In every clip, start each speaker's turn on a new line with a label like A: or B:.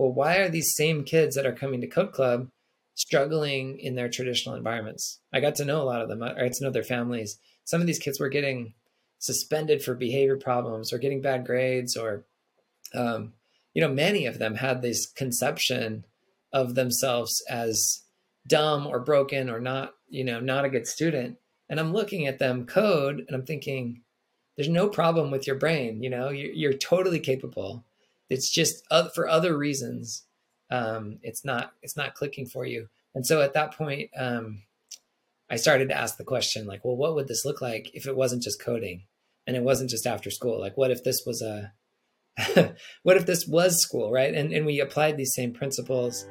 A: well, why are these same kids that are coming to Code Club struggling in their traditional environments? I got to know a lot of them. I got to know their families. Some of these kids were getting suspended for behavior problems or getting bad grades, or, um, you know, many of them had this conception of themselves as dumb or broken or not, you know, not a good student. And I'm looking at them code and I'm thinking, there's no problem with your brain. You know, you're, you're totally capable. It's just for other reasons. Um, it's not, it's not clicking for you. And so at that point, um, I started to ask the question like, well, what would this look like if it wasn't just coding and it wasn't just after school? Like, what if this was a, what if this was school, right? And, and we applied these same principles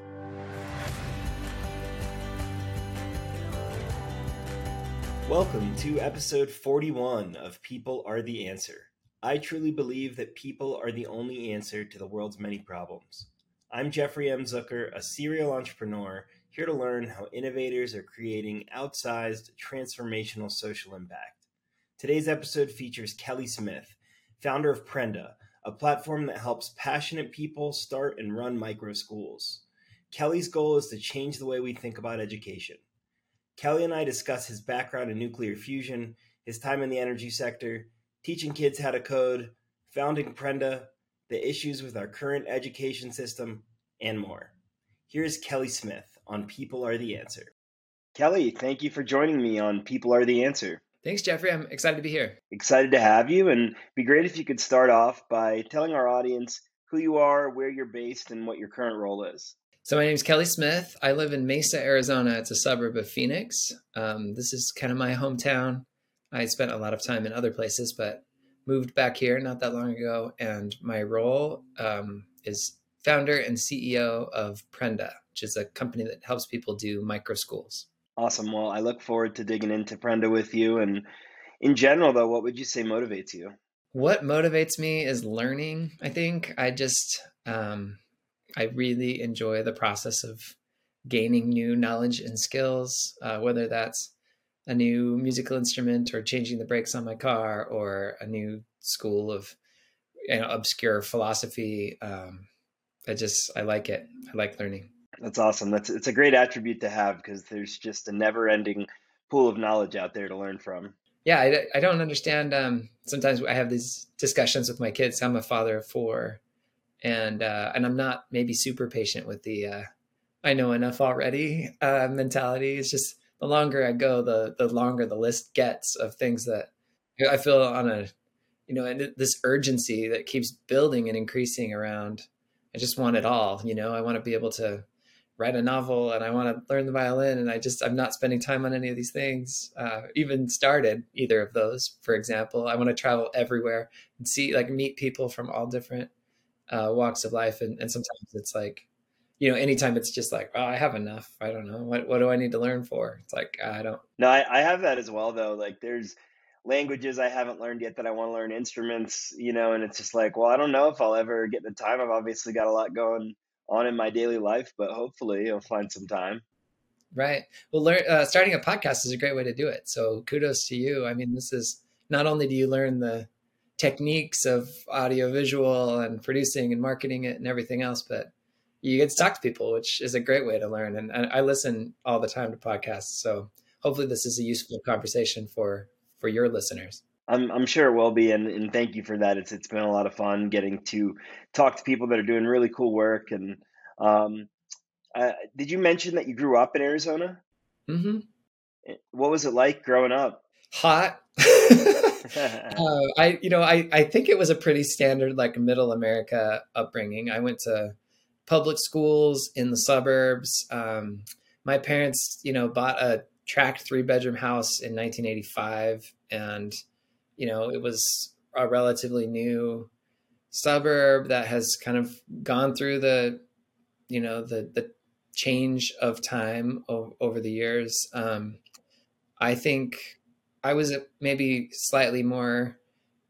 B: Welcome to episode 41 of People Are the Answer. I truly believe that people are the only answer to the world's many problems. I'm Jeffrey M. Zucker, a serial entrepreneur, here to learn how innovators are creating outsized, transformational social impact. Today's episode features Kelly Smith, founder of Prenda, a platform that helps passionate people start and run micro schools. Kelly's goal is to change the way we think about education. Kelly and I discuss his background in nuclear fusion, his time in the energy sector, teaching kids how to code, founding Prenda, the issues with our current education system, and more. Here's Kelly Smith on People Are the Answer. Kelly, thank you for joining me on People Are the Answer.
A: Thanks, Jeffrey. I'm excited to be here.
B: Excited to have you, and be great if you could start off by telling our audience who you are, where you're based, and what your current role is.
A: So my name is Kelly Smith. I live in Mesa, Arizona. It's a suburb of Phoenix. Um, this is kind of my hometown. I spent a lot of time in other places, but moved back here not that long ago. And my role um, is founder and CEO of Prenda, which is a company that helps people do micro schools.
B: Awesome. Well, I look forward to digging into Prenda with you. And in general, though, what would you say motivates you?
A: What motivates me is learning. I think I just um, I really enjoy the process of gaining new knowledge and skills, uh, whether that's a new musical instrument or changing the brakes on my car or a new school of you know, obscure philosophy. Um, I just I like it. I like learning.
B: That's awesome. That's it's a great attribute to have because there's just a never-ending pool of knowledge out there to learn from.
A: Yeah, I, I don't understand. Um, sometimes I have these discussions with my kids. I'm a father of four, and uh, and I'm not maybe super patient with the uh, I know enough already uh, mentality. It's just the longer I go, the the longer the list gets of things that I feel on a you know and this urgency that keeps building and increasing around. I just want it all. You know, I want to be able to write a novel and I want to learn the violin and I just I'm not spending time on any of these things. Uh, even started either of those. For example, I want to travel everywhere and see like meet people from all different uh, walks of life, and, and sometimes it's like, you know, anytime it's just like, oh, I have enough. I don't know what what do I need to learn for. It's like I don't.
B: No, I, I have that as well though. Like there's languages I haven't learned yet that I want to learn instruments, you know, and it's just like, well, I don't know if I'll ever get the time. I've obviously got a lot going on in my daily life, but hopefully I'll find some time.
A: Right. Well, learn, uh, starting a podcast is a great way to do it. So kudos to you. I mean, this is not only do you learn the techniques of audio visual and producing and marketing it and everything else but you get to talk to people which is a great way to learn and, and i listen all the time to podcasts so hopefully this is a useful conversation for for your listeners
B: I'm, I'm sure it will be, and, and thank you for that. It's it's been a lot of fun getting to talk to people that are doing really cool work. And um, uh, did you mention that you grew up in Arizona?
A: Mm-hmm.
B: Eh, what was it like growing up?
A: Hot. uh, I, you know, I, I think it was a pretty standard like middle America upbringing. I went to public schools in the suburbs. Um, my parents, you know, bought a tract three bedroom house in 1985, and you know, it was a relatively new suburb that has kind of gone through the, you know, the the change of time o- over the years. Um, I think I was maybe slightly more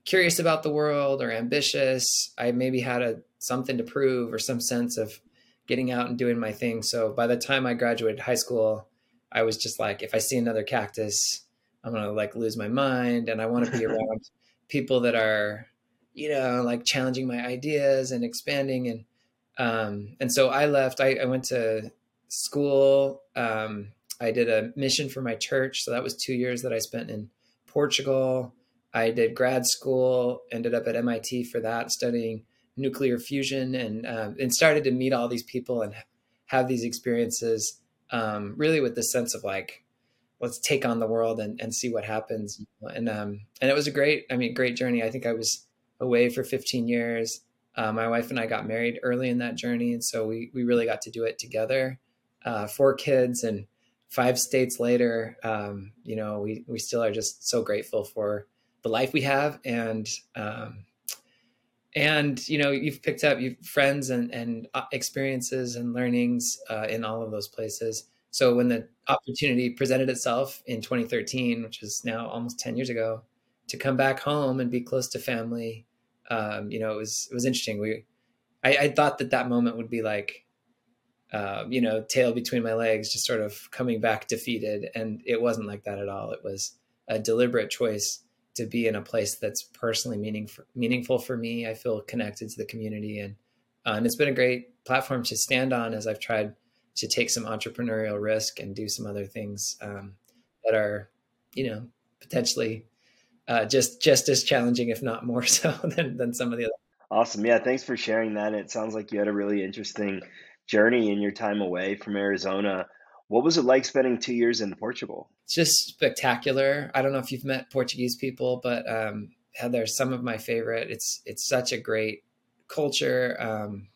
A: curious about the world or ambitious. I maybe had a something to prove or some sense of getting out and doing my thing. So by the time I graduated high school, I was just like, if I see another cactus, I'm gonna like lose my mind, and I want to be around people that are, you know, like challenging my ideas and expanding. And Um, and so I left. I, I went to school. Um, I did a mission for my church. So that was two years that I spent in Portugal. I did grad school, ended up at MIT for that, studying nuclear fusion, and um, and started to meet all these people and have these experiences, um, really with the sense of like, let's take on the world and, and see what happens. And um, and it was a great, I mean, great journey. I think I was away for 15 years. Uh, my wife and I got married early in that journey, and so we we really got to do it together. Uh, four kids and five states later, um, you know, we we still are just so grateful for the life we have and um, and you know you've picked up you've friends and and uh, experiences and learnings uh, in all of those places. So when the opportunity presented itself in 2013 which is now almost 10 years ago to come back home and be close to family um, you know it was it was interesting. We I, I thought that that moment would be like um, you know tail between my legs just sort of coming back defeated. And it wasn't like that at all. It was a deliberate choice to be in a place that's personally meaningful meaningful for me. I feel connected to the community, and uh, and it's been a great platform to stand on as I've tried to take some entrepreneurial risk and do some other things um, that are, you know, potentially uh, just just as challenging, if not more so, than than some of the other.
B: Awesome, yeah. Thanks for sharing that. It sounds like you had a really interesting journey in your time away from Arizona. What was it like spending two years in Portugal?
A: It's just spectacular. I don't know if you've met Portuguese people, but um, some of my favorite. It's it's such a great culture. Um,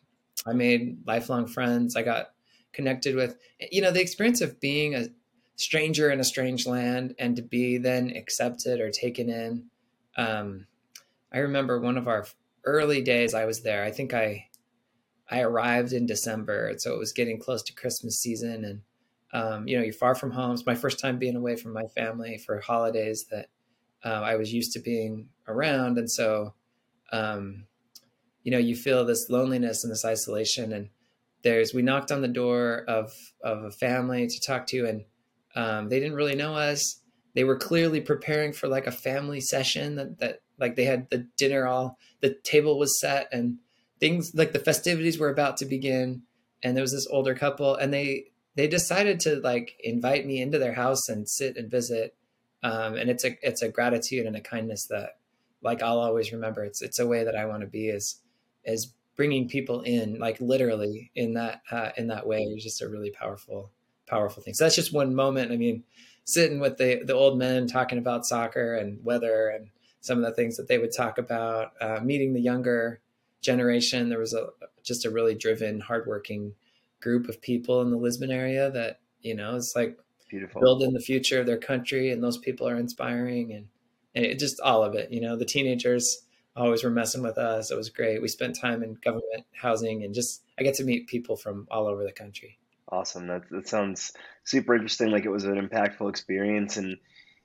A: I made lifelong friends. I got connected with, you know, the experience of being a stranger in a strange land and to be then accepted or taken in. Um, I remember one of our early days I was there. I think I I arrived in December, so it was getting close to Christmas season, and um, you know, you're far from home. It's my first time being away from my family for holidays that uh, I was used to being around. And so, um, you know, you feel this loneliness and this isolation. And there's, we knocked on the door of, of a family to talk to, and um, they didn't really know us. They were clearly preparing for like a family session that, that like they had the dinner all, the table was set and things like the festivities were about to begin. And there was this older couple and they, they decided to like invite me into their house and sit and visit. Um, and it's a it's a gratitude and a kindness that like I'll always remember. It's it's a way that I want to be is is bringing people in like literally in that uh, in that way is just a really powerful powerful thing. So that's just one moment. I mean, sitting with the the old men talking about soccer and weather and some of the things that they would talk about. Uh, meeting the younger generation, there was a just a really driven, hardworking group of people in the Lisbon area that you know it's like
B: beautiful
A: building the future of their country, and those people are inspiring, and and it just all of it. You know, the teenagers always were messing with us. It was great. We spent time in government housing, and just I get to meet people from all over the country.
B: Awesome. That that sounds super interesting. Like it was an impactful experience, and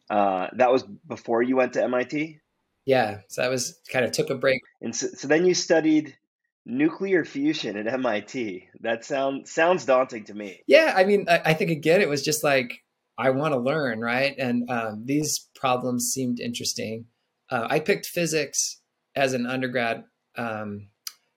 B: uh, that was before you went to MIT.
A: Yeah, so that was kind of took a break.
B: And so, so then you studied nuclear fusion at MIT. That sound sounds daunting to me.
A: Yeah, I mean, I, I think again, it was just like I want to learn, right? And um, these problems seemed interesting. Uh, I picked physics as an undergrad. Um,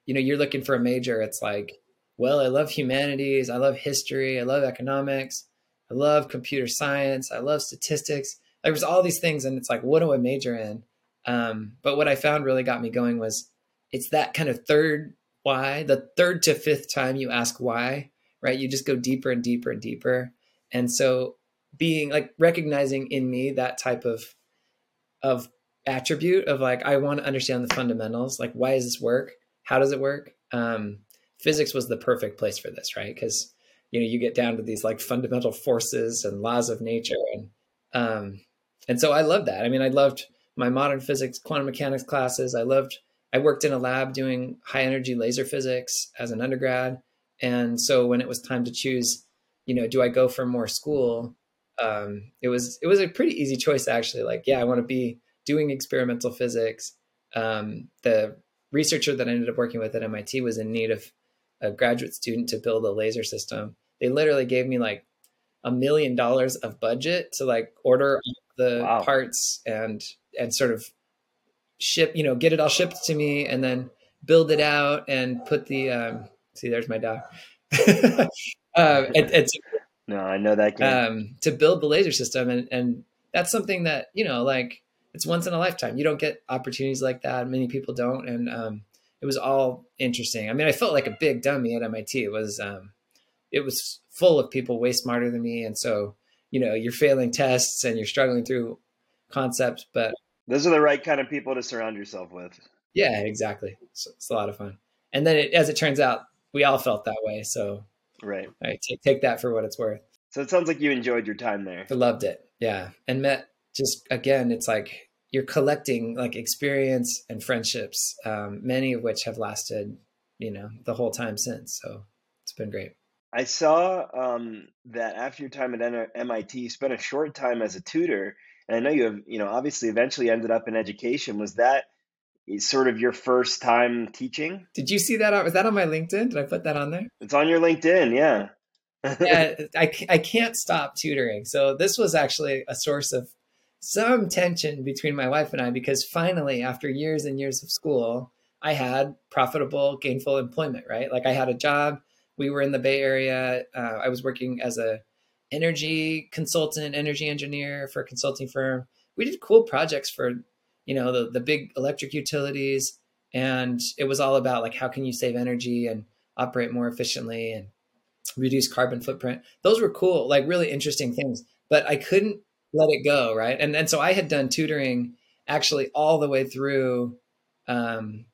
A: you know, you're looking for a major. It's like, well, I love humanities, I love history, I love economics, I love computer science, I love statistics. There was all these things, and it's like, what do I major in? Um, but what I found really got me going was it's that kind of third why, the third to fifth time you ask why, right? You just go deeper and deeper and deeper. And so being like recognizing in me that type of of attribute of like I want to understand the fundamentals, like why does this work? How does it work? Um, physics was the perfect place for this, right? Because you know you get down to these like fundamental forces and laws of nature, and um, and so I love that. I mean, I loved my modern physics, quantum mechanics classes. I loved I worked in a lab doing high energy laser physics as an undergrad. And so when it was time to choose, you know, do I go for more school? Um, it was it was a pretty easy choice actually. Like, yeah, I want to be doing experimental physics. Um, the researcher that I ended up working with at MIT was in need of a graduate student to build a laser system. They literally gave me like a million dollars of budget to like order the wow. parts and and sort of ship, you know, get it all shipped to me and then build it out and put the, um, See, there's my dog. uh, it, it's
B: no, I know that game.
A: Um, to build the laser system, and and that's something that you know, like it's once in a lifetime. You don't get opportunities like that. Many people don't, and um, it was all interesting. I mean, I felt like a big dummy at MIT. It was um, it was full of people way smarter than me, and so you know, you're failing tests and you're struggling through concepts, but
B: those are the right kind of people to surround yourself with.
A: Yeah, exactly. So it's a lot of fun. And then, it, as it turns out, we all felt that way. So,
B: right,
A: right, take take that for what it's worth.
B: So it sounds like you enjoyed your time there.
A: I loved it. Yeah, and met just again, it's like you're collecting like experience and friendships, um, many of which have lasted, you know, the whole time since. So it's been great.
B: I saw um, that after your time at MIT, you spent a short time as a tutor, and I know you have, you know, obviously eventually ended up in education. Was that sort of your first time teaching?
A: Did you see that? Was that on my LinkedIn? Did I put that on there?
B: It's on your LinkedIn, yeah.
A: yeah, I, I can't stop tutoring. So this was actually a source of some tension between my wife and I because finally, after years and years of school, I had profitable, gainful employment, right? Like I had a job we were in the Bay Area. Uh, I was working as a energy consultant, energy engineer for a consulting firm. We did cool projects for, you know, the, the big electric utilities. And it was all about like, how can you save energy and operate more efficiently and reduce carbon footprint? Those were cool, like really interesting things, but I couldn't let it go. Right. And, and so I had done tutoring actually all the way through, um,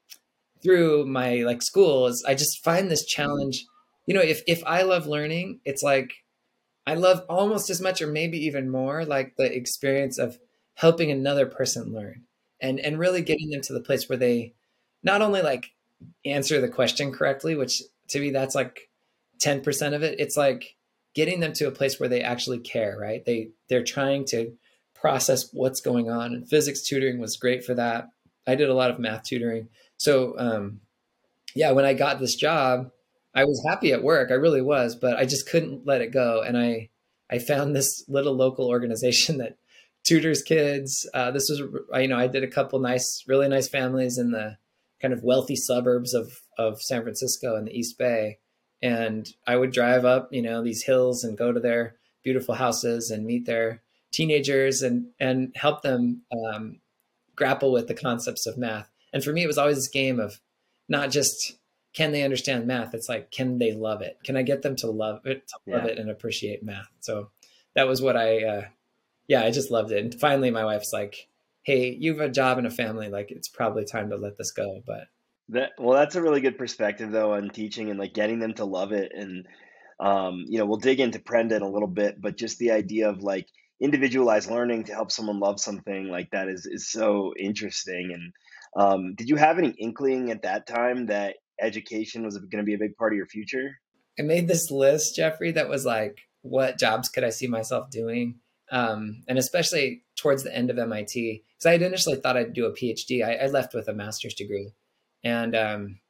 A: through my like schools. I just find this challenge you know, if if I love learning, it's like I love almost as much or maybe even more like the experience of helping another person learn and and really getting them to the place where they not only like answer the question correctly, which to me that's like 10% of it. It's like getting them to a place where they actually care, right? They they're trying to process what's going on and physics tutoring was great for that. I did a lot of math tutoring. So um yeah, when I got this job, I was happy at work. I really was, but I just couldn't let it go. And I, I found this little local organization that tutors kids. Uh, this was, you know, I did a couple nice, really nice families in the kind of wealthy suburbs of, of San Francisco and the East Bay. And I would drive up, you know, these hills and go to their beautiful houses and meet their teenagers and, and help them um, grapple with the concepts of math. And for me, it was always this game of not just can they understand math? It's like, can they love it? Can I get them to love it, to love yeah. it and appreciate math? So that was what I, uh, yeah, I just loved it. And finally, my wife's like, "Hey, you have a job and a family. Like, it's probably time to let this go." But
B: that, well, that's a really good perspective though on teaching and like getting them to love it. And um, you know, we'll dig into Prenda in a little bit, but just the idea of like individualized learning to help someone love something like that is is so interesting. And um, did you have any inkling at that time that education was going to be a big part of your future?
A: I made this list, Jeffrey, that was like, what jobs could I see myself doing? Um, and especially towards the end of MIT, because I had initially thought I'd do a PhD. I, I left with a master's degree, and um,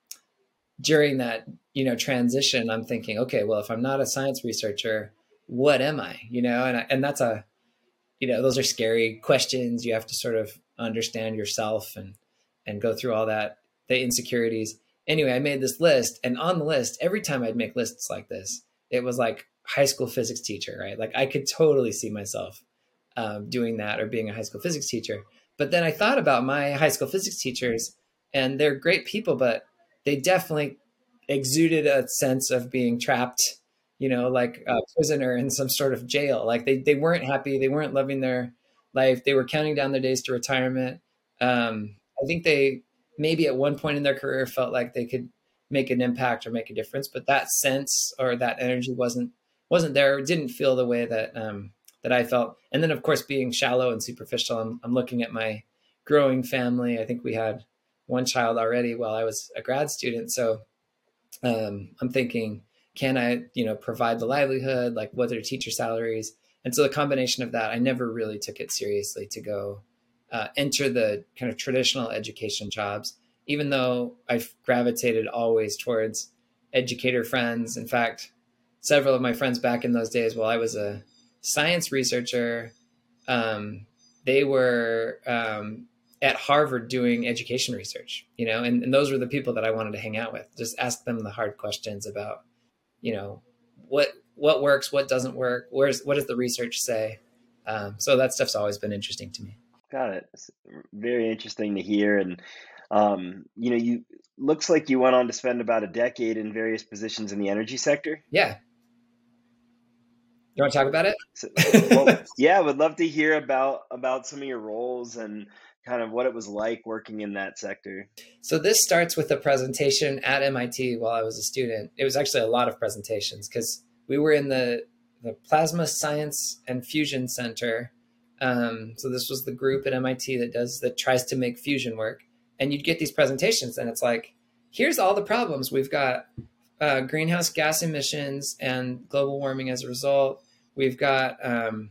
A: during that you know transition, I'm thinking, okay, well, if I'm not a science researcher, what am I? You know, and I, and that's a you know those are scary questions. You have to sort of understand yourself and and go through all that the insecurities anyway, I made this list, and on the list, every time I'd make lists like this, it was like high school physics teacher, right? Like I could totally see myself um, doing that or being a high school physics teacher. But then I thought about my high school physics teachers, and they're great people, but they definitely exuded a sense of being trapped, you know, like a prisoner in some sort of jail. Like they they weren't happy, they weren't loving their life, they were counting down their days to retirement. Um, I think they maybe at one point in their career felt like they could make an impact or make a difference, but that sense or that energy wasn't wasn't there. Didn't feel the way that um, that I felt. And then, of course, being shallow and superficial, I'm, I'm looking at my growing family. I think we had one child already while I was a grad student, so um, I'm thinking, can I, you know, provide the livelihood? Like, what are teacher salaries? And so the combination of that, I never really took it seriously to go uh, enter the kind of traditional education jobs, even though I've gravitated always towards educator friends. In fact, several of my friends back in those days, while I was a science researcher, um, they were um, at Harvard doing education research, you know, and, and those were the people that I wanted to hang out with. Just ask them the hard questions about, you know, what what works, what doesn't work, where's what does the research say? Um, so that stuff's always been interesting to me.
B: Got it. It's very interesting to hear, and um, you know, you looks like you went on to spend about a decade in various positions in the energy sector.
A: Yeah. You want to talk about it?
B: So, well, yeah, would love to hear about about some of your roles and kind of what it was like working in that sector.
A: So this starts with a presentation at MIT while I was a student. It was actually a lot of presentations because we were in the the Plasma Science and Fusion Center. Um, so this was the group at MIT that does that tries to make fusion work. And you'd get these presentations, and it's like, here's all the problems we've got: uh, greenhouse gas emissions and global warming as a result. We've got um,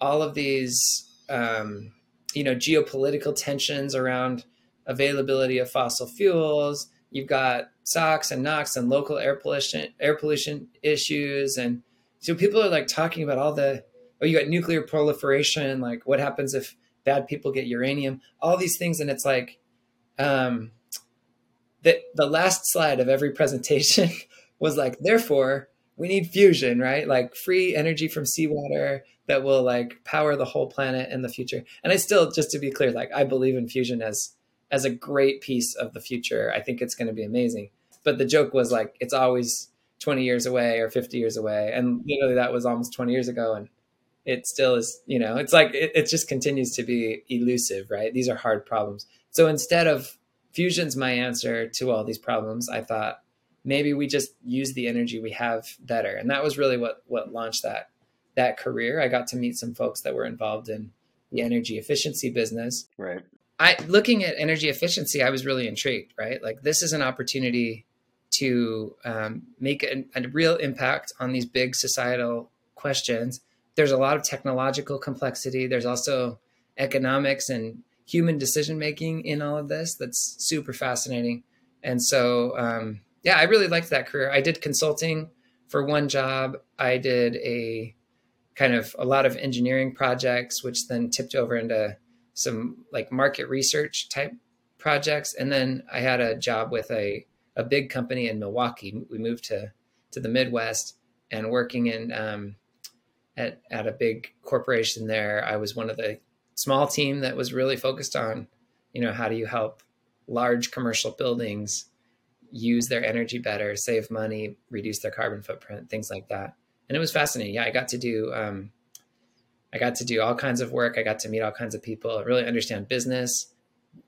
A: all of these um, you know geopolitical tensions around availability of fossil fuels. You've got SOx and NOx and local air pollution air pollution issues, and so people are like talking about all the oh you got nuclear proliferation, like what happens if bad people get uranium, all these things, and it's like um, the the last slide of every presentation was like therefore we need fusion, right? Like free energy from seawater that will like power the whole planet in the future. And I still, just to be clear, like I believe in fusion as as a great piece of the future. I think it's going to be amazing. But the joke was like it's always 20 years away or 50 years away, and literally that was almost 20 years ago, and it still is. You know, it's like it, it just continues to be elusive, right? These are hard problems. So instead of fusion's my answer to all these problems, I thought maybe we just use the energy we have better, and that was really what what launched that that career, I got to meet some folks that were involved in the energy efficiency business.
B: Right.
A: I looking at energy efficiency, I was really intrigued. Right, like this is an opportunity to um, make a, a real impact on these big societal questions. There's a lot of technological complexity. There's also economics and human decision making in all of this. That's super fascinating. And so, um, yeah, I really liked that career. I did consulting for one job. I did a kind of a lot of engineering projects, which then tipped over into some like market research type projects. And then I had a job with a, a big company in Milwaukee. We moved to, to the Midwest and working in, um, at, at a big corporation there. I was one of the small team that was really focused on, you know, how do you help large commercial buildings use their energy better, save money, reduce their carbon footprint, things like that and it was fascinating. Yeah, I got to do um, I got to do all kinds of work. I got to meet all kinds of people, really understand business,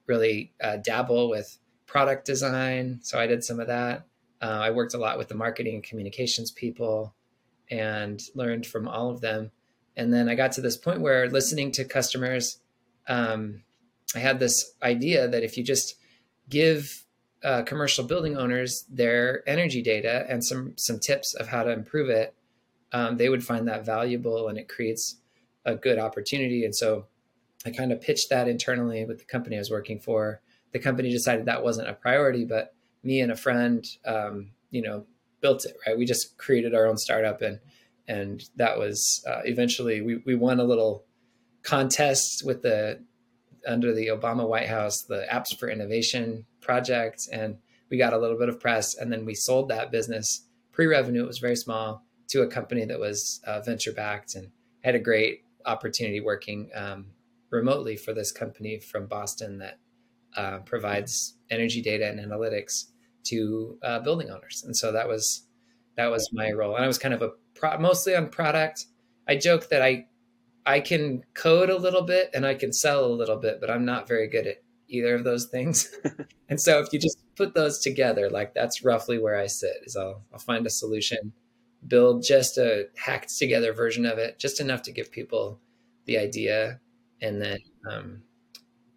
A: really uh, dabble with product design. So I did some of that. Uh, I worked a lot with the marketing and communications people and learned from all of them. And then I got to this point where listening to customers, um, I had this idea that if you just give uh, commercial building owners their energy data and some some tips of how to improve it, um, they would find that valuable and it creates a good opportunity. And so I kind of pitched that internally with the company I was working for. The company decided that wasn't a priority, but me and a friend, um, you know, built it. Right, we just created our own startup, and and that was uh, eventually we we won a little contest with the under the Obama White House, the Apps for Innovation project, and we got a little bit of press, and then we sold that business pre-revenue. It was very small, to a company that was uh, venture backed and had a great opportunity working um, remotely for this company from Boston that uh, provides energy data and analytics to uh, building owners. And so that was that was my role. And I was kind of a pro- mostly on product. I joke that I I can code a little bit and I can sell a little bit, but I'm not very good at either of those things. and so if you just put those together, like that's roughly where I sit. Is I'll I'll find a solution build just a hacked together version of it, just enough to give people the idea, and then um,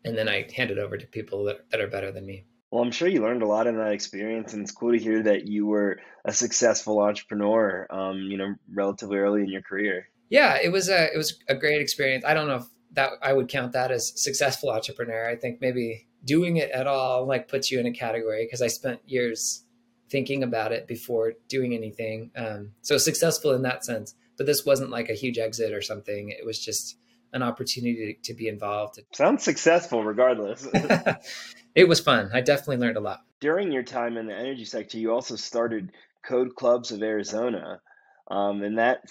A: and then I hand it over to people that, that are better than me.
B: Well, I'm sure you learned a lot in that experience, and it's cool to hear that you were a successful entrepreneur. Um, you know, relatively early in your career.
A: Yeah, it was a it was a great experience. I don't know if that I would count that as successful entrepreneur. I think maybe doing it at all like puts you in a category because I spent years thinking about it before doing anything. Um, so successful in that sense. But this wasn't like a huge exit or something. It was just an opportunity to, to be involved.
B: Sounds successful, regardless.
A: it was fun. I definitely learned a lot.
B: During your time in the energy sector, you also started Code Clubs of Arizona, um, and that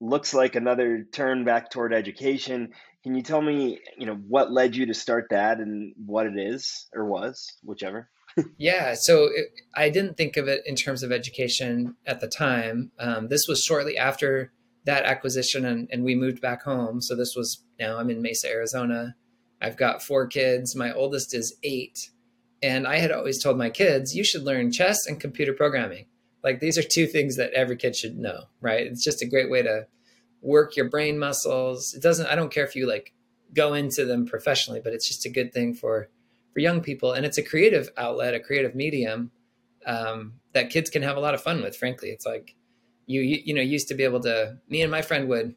B: looks like another turn back toward education. Can you tell me, you know, what led you to start that and what it is or was, whichever?
A: yeah, so it, I didn't think of it in terms of education at the time. Um, this was shortly after that acquisition, and, and we moved back home. So this was now I'm in Mesa, Arizona. I've got four kids. My oldest is eight. And I had always told my kids, you should learn chess and computer programming. Like these are two things that every kid should know, right? It's just a great way to work your brain muscles. It doesn't, I don't care if you like go into them professionally, but it's just a good thing for for young people, and it's a creative outlet, a creative medium um, that kids can have a lot of fun with. Frankly, it's like you, you you know used to be able to. Me and my friend would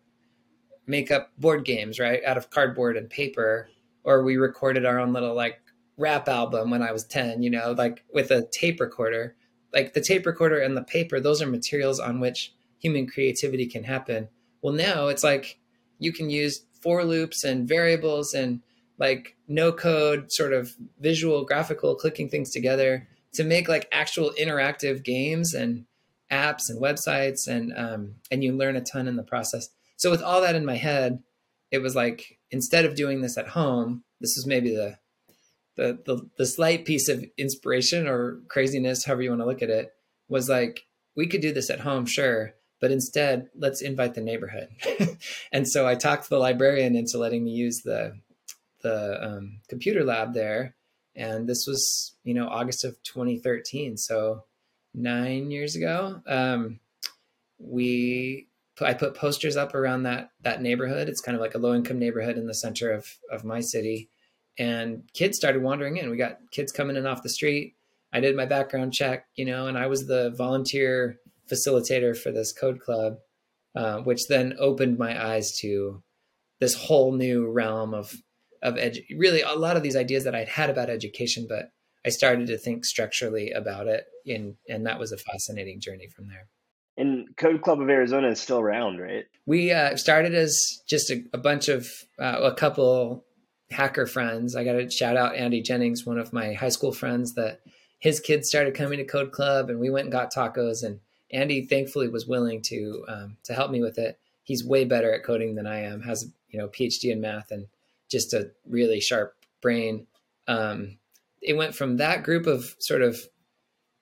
A: make up board games right out of cardboard and paper, or we recorded our own little like rap album when I was ten. You know, like with a tape recorder. Like the tape recorder and the paper, those are materials on which human creativity can happen. Well, now it's like you can use for loops and variables and like no code sort of visual graphical clicking things together to make like actual interactive games and apps and websites and um, and you learn a ton in the process so with all that in my head it was like instead of doing this at home this is maybe the the the, the slight piece of inspiration or craziness however you want to look at it was like we could do this at home sure but instead let's invite the neighborhood and so i talked the librarian into letting me use the the um, computer lab there, and this was you know August of 2013, so nine years ago. Um, we I put posters up around that that neighborhood. It's kind of like a low income neighborhood in the center of of my city, and kids started wandering in. We got kids coming in off the street. I did my background check, you know, and I was the volunteer facilitator for this code club, uh, which then opened my eyes to this whole new realm of of edu- really a lot of these ideas that I'd had about education, but I started to think structurally about it, and and that was a fascinating journey from there.
B: And Code Club of Arizona is still around, right?
A: We uh, started as just a, a bunch of uh, a couple hacker friends. I got to shout out Andy Jennings, one of my high school friends, that his kids started coming to Code Club, and we went and got tacos. And Andy thankfully was willing to um, to help me with it. He's way better at coding than I am. Has you know PhD in math and just a really sharp brain. Um, it went from that group of sort of,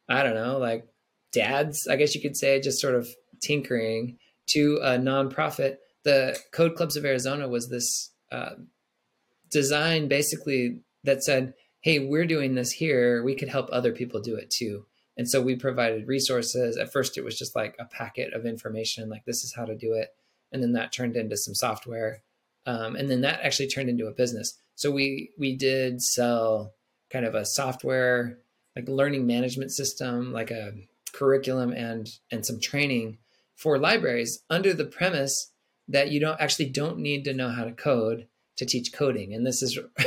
A: I don't know, like dads, I guess you could say, just sort of tinkering to a nonprofit. The Code Clubs of Arizona was this uh, design basically that said, hey, we're doing this here. We could help other people do it too. And so we provided resources. At first, it was just like a packet of information, like this is how to do it. And then that turned into some software um, and then that actually turned into a business. So we we did sell kind of a software like learning management system, like a curriculum and and some training for libraries under the premise that you don't actually don't need to know how to code to teach coding. And this is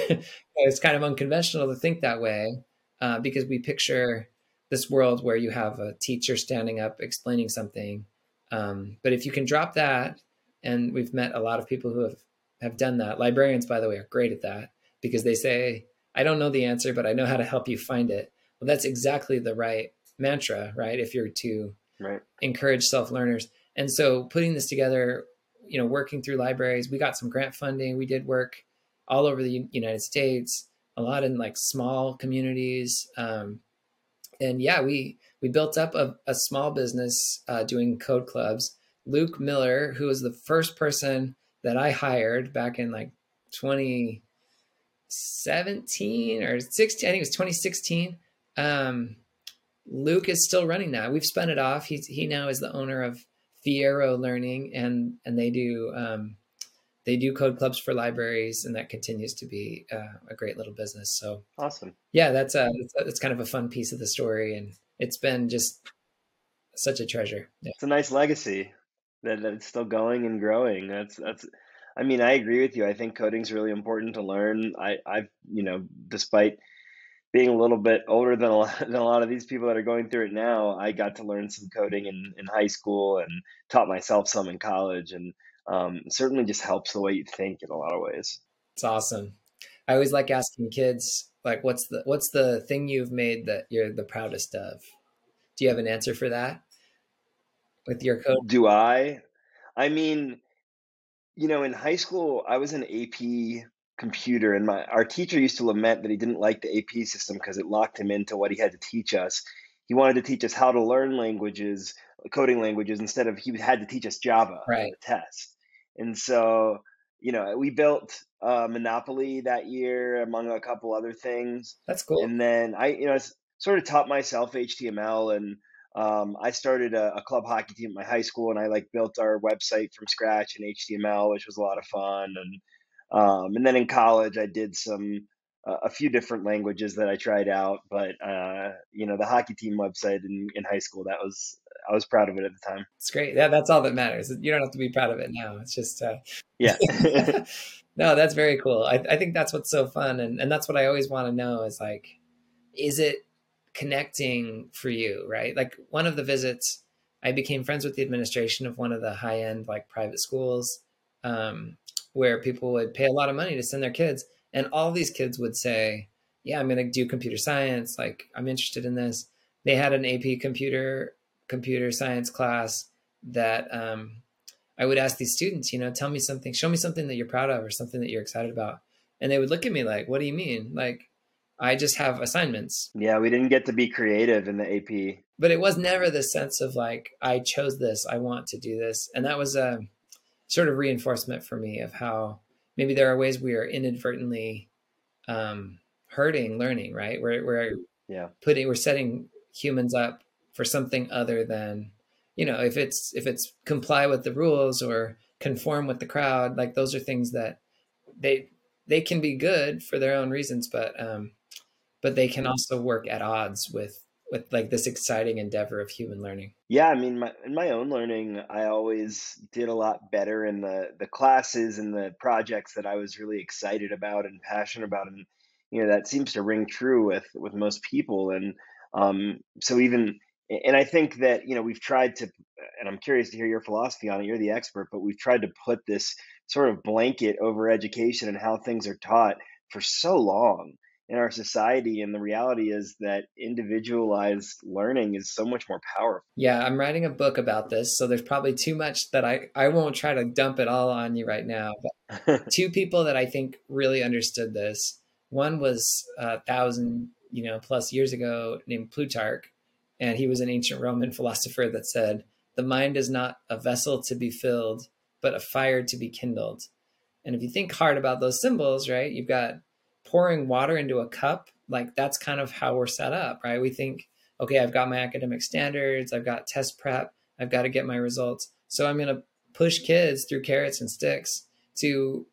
A: it's kind of unconventional to think that way uh, because we picture this world where you have a teacher standing up explaining something. Um, but if you can drop that, and we've met a lot of people who have have done that. Librarians, by the way, are great at that because they say, I don't know the answer, but I know how to help you find it. Well, that's exactly the right mantra, right? If you're to right. encourage self learners. And so putting this together, you know, working through libraries, we got some grant funding. We did work all over the United States, a lot in like small communities. Um, and yeah, we, we built up a, a small business uh, doing code clubs. Luke Miller, who was the first person that I hired back in like 2017 or 16, I think it was 2016. Um, Luke is still running that. We've spun it off. He's, he now is the owner of Fiero Learning, and and they do um, they do code clubs for libraries, and that continues to be uh, a great little business. So
B: awesome!
A: Yeah, that's a it's kind of a fun piece of the story, and it's been just such a treasure. Yeah.
B: It's a nice legacy that, that it's still going and growing. That's that's. I mean, I agree with you. I think coding is really important to learn. I I've you know, despite being a little bit older than a lot, than a lot of these people that are going through it now, I got to learn some coding in, in high school and taught myself some in college. And um, certainly just helps the way you think in a lot of ways.
A: It's awesome. I always like asking kids, like, what's the what's the thing you've made that you're the proudest of? Do you have an answer for that with your code?
B: Do I? I mean, you know, in high school, I was an AP computer, and my our teacher used to lament that he didn't like the AP system because it locked him into what he had to teach us. He wanted to teach us how to learn languages, coding languages, instead of he had to teach us Java
A: right.
B: on the test. And so, you know, we built uh, Monopoly that year, among a couple other things.
A: That's cool.
B: And then I, you know, sort of taught myself HTML and um, I started a, a, club hockey team at my high school, and I like built our website from scratch in HTML, which was a lot of fun. And um, and then in college, I did some uh, a few different languages that I tried out. But uh, you know, the hockey team website in, in high school that was I was proud of it at the time.
A: It's great. Yeah, that's all that matters. You don't have to be proud of it now. It's just uh...
B: yeah.
A: no, that's very cool. I, I think that's what's so fun, and and that's what I always want to know is like, is it connecting for you, right? Like one of the visits, I became friends with the administration of one of the high end like private schools, um, where people would pay a lot of money to send their kids, and all these kids would say, "Yeah, I'm going to do computer science. Like I'm interested in this." They had an AP computer computer science class that um, I would ask these students, you know, tell me something, show me something that you're proud of or something that you're excited about, and they would look at me like, "What do you mean?" Like I just have assignments.
B: Yeah, we didn't get to be creative in the AP.
A: But it was never the sense of like, I chose this, I want to do this. And that was a sort of reinforcement for me of how maybe there are ways we are inadvertently um, hurting learning, right? We're, we're
B: yeah.
A: putting, we're setting humans up for something other than, you know, if it's, if it's comply with the rules or conform with the crowd, like those are things that they, they can be good for their own reasons, but um, but they can also work at odds with with like this exciting endeavor of human learning.
B: Yeah, I mean, my, in my own learning, I always did a lot better in the the classes and the projects that I was really excited about and passionate about, and you know that seems to ring true with with most people. And um, so even and I think that you know we've tried to, and I'm curious to hear your philosophy on it. You're the expert, but we've tried to put this sort of blanket over education and how things are taught for so long in our society and the reality is that individualized learning is so much more powerful.
A: Yeah i'm writing a book about this so there's probably too much that i i won't try to dump it all on you right now but two people that i think really understood this one was a thousand you know plus years ago named plutarch and he was an ancient roman philosopher that said the mind is not a vessel to be filled but a fire to be kindled. And if you think hard about those symbols right you've got pouring water into a cup, like that's kind of how we're set up, right? We think, okay, I've got my academic standards, I've got test prep, I've got to get my results. So I'm going to push kids through carrots and sticks to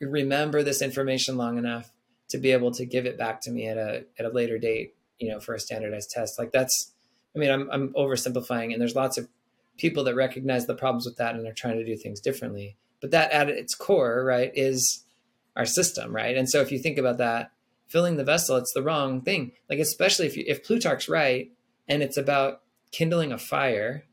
A: remember this information long enough to be able to give it back to me at a at a later date, you know, for a standardized test. Like that's I mean, I'm I'm oversimplifying and there's lots of people that recognize the problems with that and are trying to do things differently. But that at its core, right, is our system, right? And so if you think about that, filling the vessel, it's the wrong thing. Like especially if you, if Plutarch's right and it's about kindling a fire,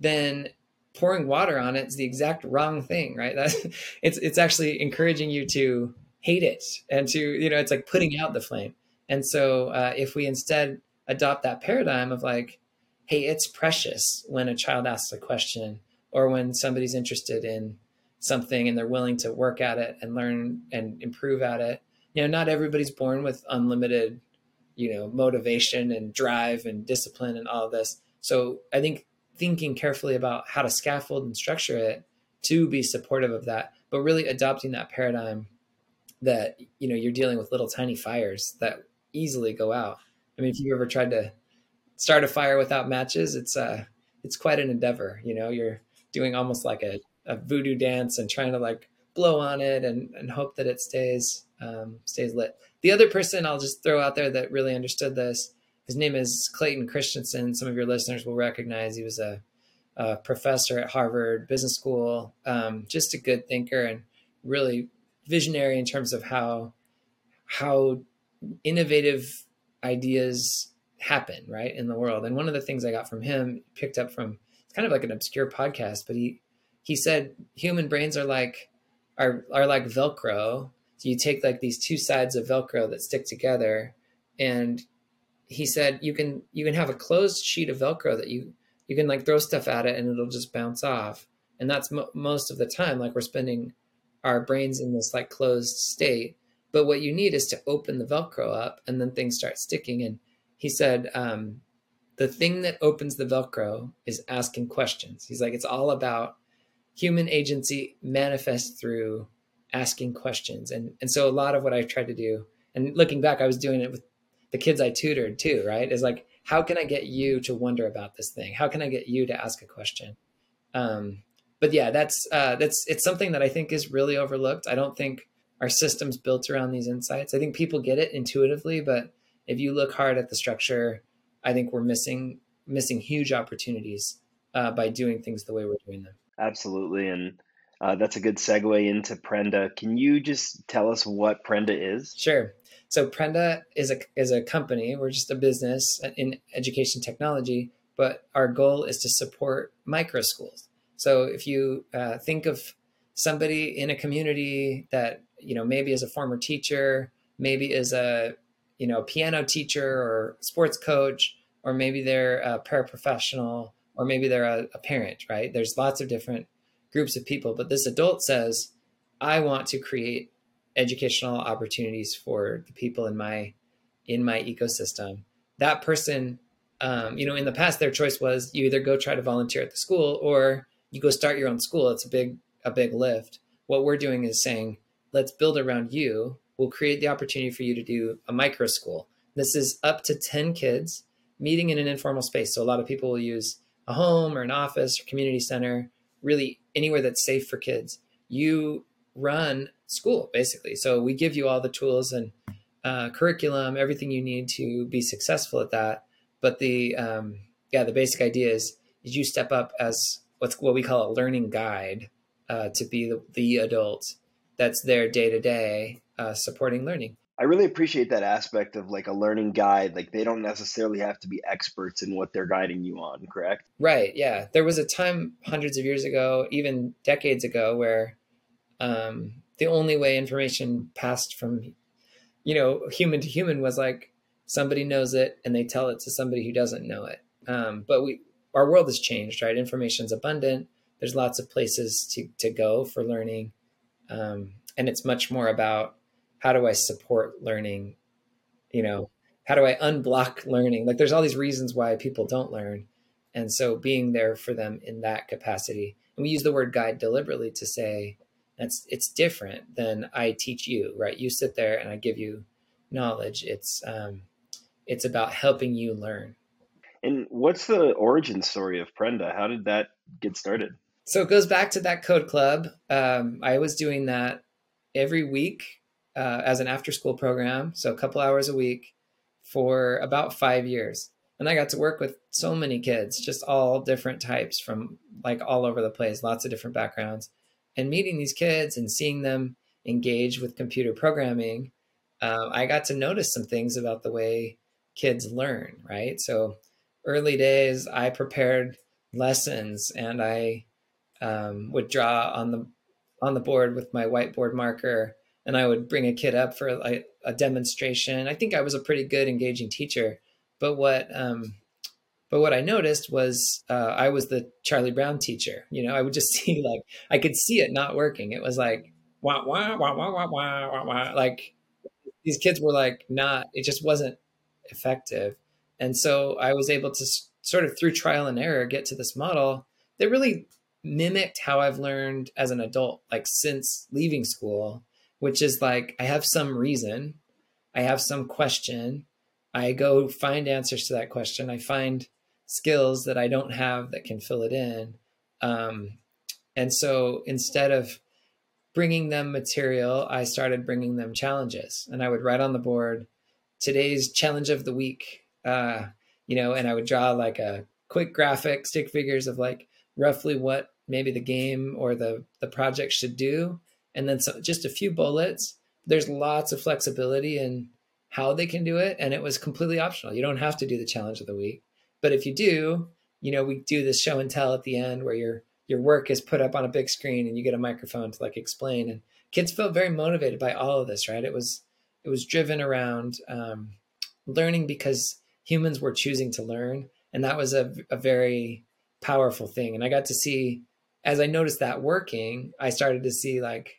A: then pouring water on it is the exact wrong thing, right? That it's it's actually encouraging you to hate it and to you know it's like putting out the flame. And so uh, if we instead adopt that paradigm of like, hey, it's precious when a child asks a question or when somebody's interested in something and they're willing to work at it and learn and improve at it. You know, not everybody's born with unlimited, you know, motivation and drive and discipline and all of this. So I think thinking carefully about how to scaffold and structure it to be supportive of that, but really adopting that paradigm that, you know, you're dealing with little tiny fires that easily go out. I mean, if you've ever tried to start a fire without matches, it's uh it's quite an endeavor. You know, you're doing almost like a a voodoo dance and trying to like blow on it and, and hope that it stays um, stays lit. The other person I'll just throw out there that really understood this, his name is Clayton Christensen. Some of your listeners will recognize he was a, a professor at Harvard Business School, um, just a good thinker and really visionary in terms of how how innovative ideas happen right in the world. And one of the things I got from him, picked up from it's kind of like an obscure podcast, but he he said human brains are like are are like Velcro. So you take like these two sides of Velcro that stick together, and he said you can you can have a closed sheet of Velcro that you you can like throw stuff at it and it'll just bounce off, and that's mo- most of the time like we're spending our brains in this like closed state. But what you need is to open the Velcro up, and then things start sticking. And he said um, the thing that opens the Velcro is asking questions. He's like it's all about human agency manifests through asking questions. And and so a lot of what I tried to do, and looking back, I was doing it with the kids I tutored too, right? Is like, how can I get you to wonder about this thing? How can I get you to ask a question? Um, but yeah, that's uh, that's it's something that I think is really overlooked. I don't think our system's built around these insights. I think people get it intuitively, but if you look hard at the structure, I think we're missing missing huge opportunities uh, by doing things the way we're doing them.
B: Absolutely. And uh, that's a good segue into Prenda. Can you just tell us what Prenda is?
A: Sure. So Prenda is a is a company. We're just a business in education technology, but our goal is to support micro schools. So if you uh, think of somebody in a community that you know maybe is a former teacher, maybe is a you know piano teacher or sports coach, or maybe they're a paraprofessional or maybe they're a, a parent, right? There's lots of different groups of people, but this adult says, I want to create educational opportunities for the people in my in my ecosystem. That person, um, you know, in the past, their choice was you either go try to volunteer at the school or you go start your own school. It's a big a big lift. What we're doing is saying, let's build around you. We'll create the opportunity for you to do a micro school. This is up to 10 kids meeting in an informal space. So a lot of people will use a home or an office or community center, really anywhere that's safe for kids. You run school basically. So we give you all the tools and uh, curriculum, everything you need to be successful at that. But the um, yeah, the basic idea is is you step up as what's what we call a learning guide uh, to be the, the adult that's there day to day supporting learning.
B: I really appreciate that aspect of like a learning guide. Like they don't necessarily have to be experts in what they're guiding you on, correct?
A: Right. Yeah. There was a time hundreds of years ago, even decades ago, where um, the only way information passed from, you know, human to human was like somebody knows it and they tell it to somebody who doesn't know it. Um, but we, our world has changed, right? Information's abundant. There's lots of places to, to go for learning. Um, and it's much more about how do I support learning? You know, how do I unblock learning? Like there's all these reasons why people don't learn. And so being there for them in that capacity. And we use the word guide deliberately to say that's it's different than I teach you, right? You sit there and I give you knowledge. It's um it's about helping you learn.
B: And what's the origin story of Prenda? How did that get started?
A: So it goes back to that code club. Um, I was doing that every week uh, as an after school program, so a couple hours a week for about five years. And I got to work with so many kids, just all different types from like all over the place, lots of different backgrounds. And meeting these kids and seeing them engage with computer programming, uh, I got to notice some things about the way kids learn, right? So early days, I prepared lessons and I um, would draw on the on the board with my whiteboard marker and I would bring a kid up for a, a demonstration. I think I was a pretty good engaging teacher, but what um, but what I noticed was uh, I was the Charlie Brown teacher. You know, I would just see like I could see it not working. It was like wah wah wah wah wah wah wah wah. Like these kids were like not. It just wasn't effective, and so I was able to sort of through trial and error get to this model that really mimicked how I've learned as an adult, like since leaving school which is like I have some reason, I have some question, I go find answers to that question, I find skills that I don't have that can fill it in. Um, and so instead of bringing them material, I started bringing them challenges, and I would write on the board today's challenge of the week, uh, you know, and I would draw like a quick graphic, stick figures of like roughly what maybe the game or the the project should do and then so, just a few bullets. There's lots of flexibility in how they can do it, and it was completely optional. You don't have to do the challenge of the week, but if you do, you know, we do this show and tell at the end where you're your work is put up on a big screen and you get a microphone to like explain and kids felt very motivated by all of this right it was it was driven around um, learning because humans were choosing to learn and that was a, a very powerful thing and i got to see as i noticed that working i started to see like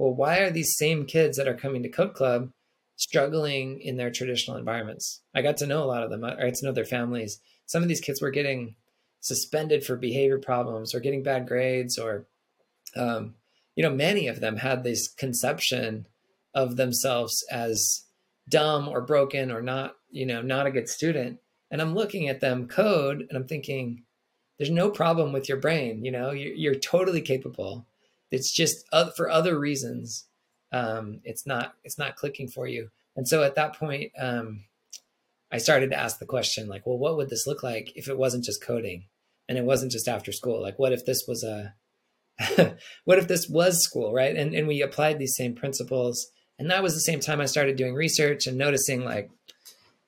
A: well why are these same kids that are coming to code club struggling in their traditional environments? I got to know a lot of them. I got to know their families. Some of these kids were getting suspended for behavior problems or getting bad grades or um, you know many of them had this conception of themselves as dumb or broken or not you know not a good student. And i'm looking at them code and i'm thinking there's no problem with your brain you know you're, you're totally capable it's just uh, for other reasons um, it's not it's not clicking for you. And so at that point um, i started to ask the question like well what would this look like if it wasn't just coding and it wasn't just after school? Like what if this was a what if this was school right? And and we applied these same principles. And that was the same time i started doing research and noticing like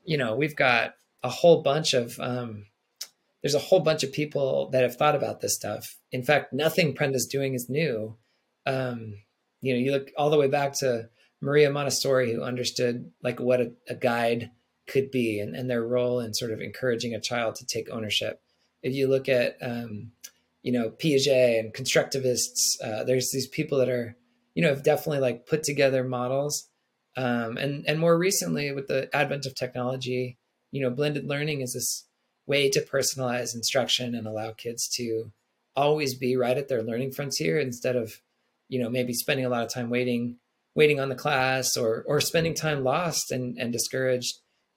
A: you know we've got a whole bunch of um, there's a whole bunch of people that have thought about this stuff. In fact nothing prenda's doing is new. Um, you know you look all the way back to maria montessori who understood like what a, a guide could be and, and their role in sort of encouraging a child to take ownership. If you look at um, you know Piaget and constructivists, uh, there's these people that are you know have definitely like put together models, um, and and more recently with the advent of technology, you know blended learning is this way to personalize instruction and allow kids to always be right at their learning frontier instead of you know maybe spending a lot of time waiting waiting on the class or or spending time lost and and discouraged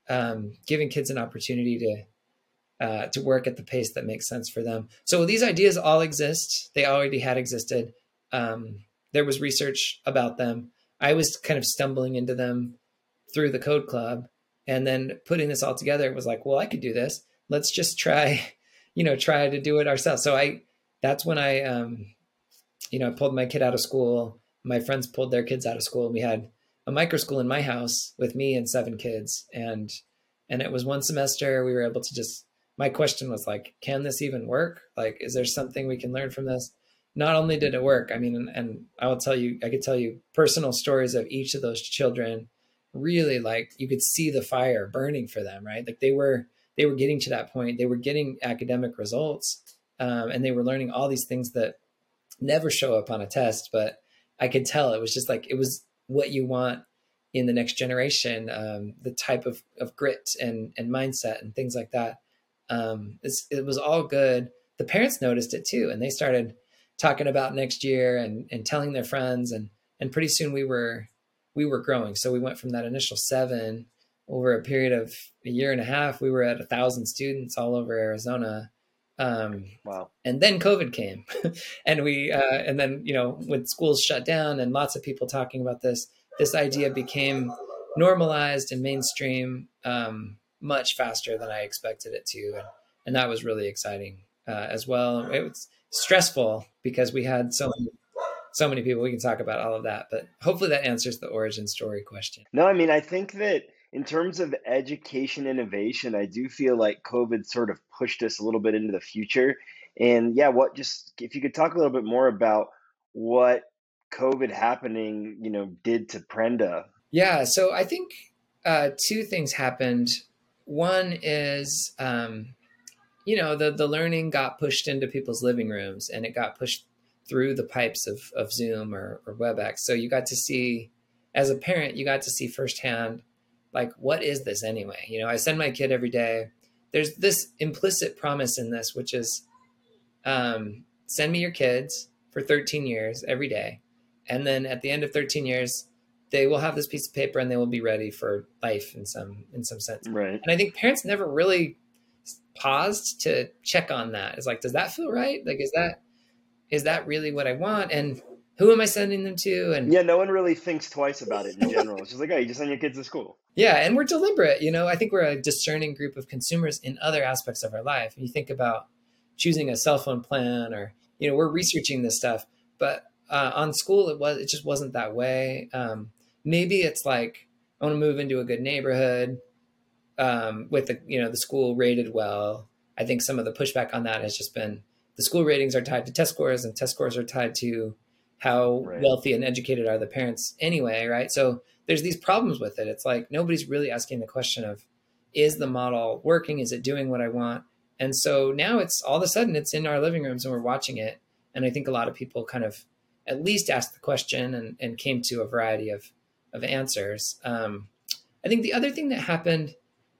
A: um, giving kids an opportunity to uh, to work at the pace that makes sense for them. So these ideas all exist. They already had existed. Um, there was research about them. I was kind of stumbling into them through the code club and then putting this all together it was like well i could do this let's just try you know try to do it ourselves so i that's when i um you know I pulled my kid out of school my friends pulled their kids out of school and we had a micro school in my house with me and seven kids and and it was one semester we were able to just my question was like, can this even work? Like, is there something we can learn from this? Not only did it work, I mean, and, and I will tell you, I could tell you personal stories of each of those children. Really, like you could see the fire burning for them, right? Like they were they were getting to that point. They were getting academic results, um, and they were learning all these things that never show up on a test. But I could tell it was just like it was what you want in the next generation, um, the type of, of grit and, and mindset and things like that um, it was all good. The parents noticed it too, and they started talking about next year and, and telling their friends, and and pretty soon we were we were growing. So we went from that initial seven over a period of a year and a half. We were at a thousand students all over Arizona. Um, wow! And then COVID came, and we uh, and then you know when schools shut down and lots of people talking about this, this idea became normalized and mainstream. Um, much faster than I expected it to, and, and that was really exciting uh, as well. It was stressful because we had so many so many people. We can talk about all of that, but hopefully that answers the origin story question.
B: No, I mean I think that in terms of education innovation, I do feel like COVID sort of pushed us a little bit into the future. And yeah, what just if you could talk a little bit more about what COVID happening, you know, did to Prenda.
A: Yeah, so I think uh, two things happened one is, um, you know, the the learning got pushed into people's living rooms, and it got pushed through the pipes of of Zoom or, or WebEx. So you got to see, as a parent, you got to see firsthand, like, what is this anyway? You know, I send my kid every day. There's this implicit promise in this, which is, um, send me your kids for 13 years every day, and then at the end of 13 years, they will have this piece of paper and they will be ready for life in some in some sense.
B: Right.
A: And I think parents never really paused to check on that. It's like, does that feel right? Like, is that is that really what I want? And who am I sending them to? And
B: yeah, no one really thinks twice about it in general. it's just like, oh, you just send your kids to school.
A: Yeah, and we're deliberate. You know, I think we're a discerning group of consumers in other aspects of our life. You think about choosing a cell phone plan, or you know, we're researching this stuff, but uh, on school it was it just wasn't that way. Um, maybe it's like I want to move into a good neighborhood um, with the you know the school rated well. I think some of the pushback on that has just been the school ratings are tied to test scores and test scores are tied to how right. wealthy and educated are the parents anyway right? So there's these problems with it. It's like nobody's really asking the question of is the model working? Is it doing what i want? And so now it's all of a sudden it's in our living rooms and we're watching it. And i think a lot of people kind of at least asked the question and, and came to a variety of of answers. Um, i think the other thing that happened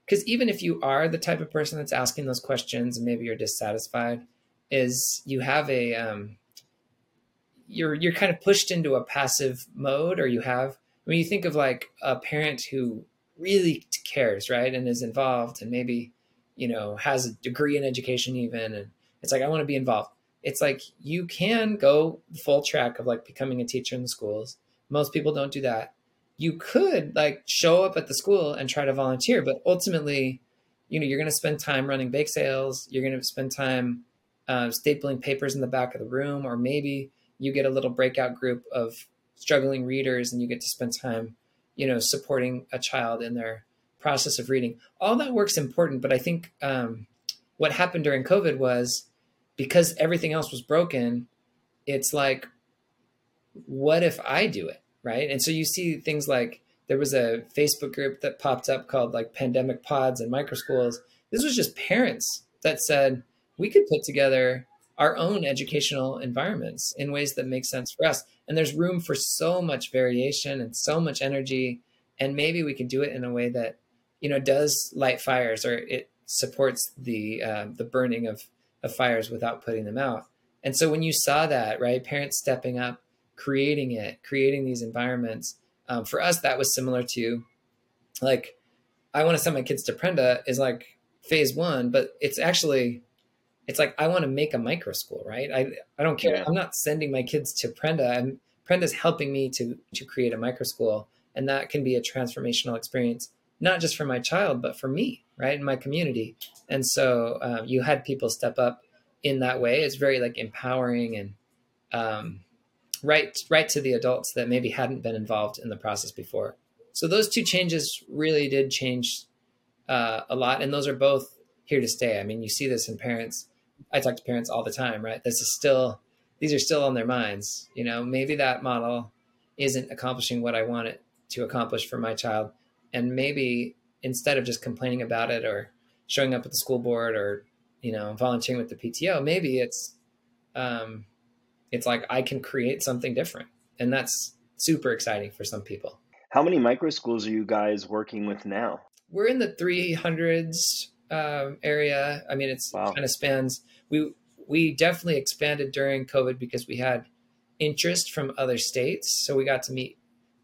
A: because even if you are the type of person that's asking those questions and maybe you're dissatisfied is you have a um, you're you're kind of pushed into a passive mode or you have when you think of like a parent who really cares right and is involved and maybe you know has a degree in education even and it's like i want to be involved. It's like you can go full track of like becoming a teacher in the schools. Most people don't do that. You could like show up at the school and try to volunteer but ultimately you know you're going to spend time running bake sales you're going to spend time uh, stapling papers in the back of the room or maybe you get a little breakout group of struggling readers and you get to spend time you know supporting a child in their process of reading all that work's important but i think um, what happened during covid was because everything else was broken it's like what if i do it right? And so you see things like there was a Facebook group that popped up called like Pandemic Pods and Microschools. This was just parents that said we could put together our own educational environments in ways that make sense for us. And there's room for so much variation and so much energy. And maybe we can do it in a way that, you know, does light fires or it supports the uh, the burning of, of fires without putting them out. And so when you saw that, right, parents stepping up creating it, creating these environments. Um, for us, that was similar to like, I want to send my kids to Prenda is like phase one, but it's actually, it's like, I want to make a micro school, right? I, I don't care. Yeah. I'm not sending my kids to Prenda. I'm, Prenda's helping me to, to create a micro school. And that can be a transformational experience, not just for my child, but for me, right? In my community. And so um, you had people step up in that way. It's very like empowering and, um, right right to the adults that maybe hadn't been involved in the process before. So those two changes really did change uh, a lot, and those are both here to stay. I mean, you see this in parents. I talk to parents all the time, right? This is still these are still on their minds. You know, maybe that model isn't accomplishing what I want it to accomplish for my child, and maybe instead of just complaining about it or showing up at the school board or you know volunteering with the PTO, maybe it's um, it's like I can create something different. And that's super exciting for some people.
B: How many micro schools are you guys working with now?
A: We're in the 300s um, area. I mean, it's wow. kind of spans. We we definitely expanded during COVID because we had interest from other states. So we got to meet,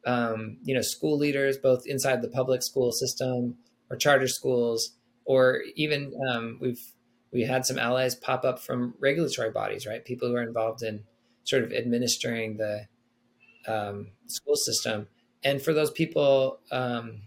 A: um, you know, school leaders both inside the public school system or charter schools, or even um, we've we had some allies pop up from regulatory bodies, right? People who are involved in sort of administering the um, school system. And for those people, um,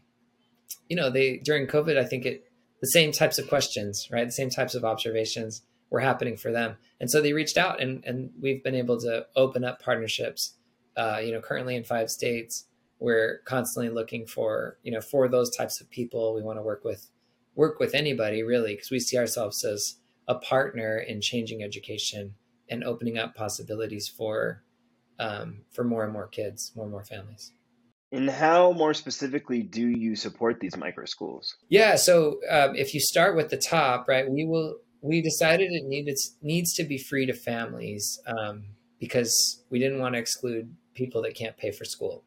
A: you know, they during COVID, I think it the same types of questions, right? The same types of observations were happening for them, and so they reached out, and and we've been able to open up partnerships. Uh, you know, currently in five states, we're constantly looking for you know for those types of people. We want to work with work with anybody really because we see ourselves as a partner in changing education and opening up possibilities for um, for more and more kids, more and more families.
B: And how more specifically do you support these micro schools?
A: Yeah, so um, if you start with the top, right, we will. We decided it needed needs to be free to families um, because we didn't want to exclude people that can't pay for school.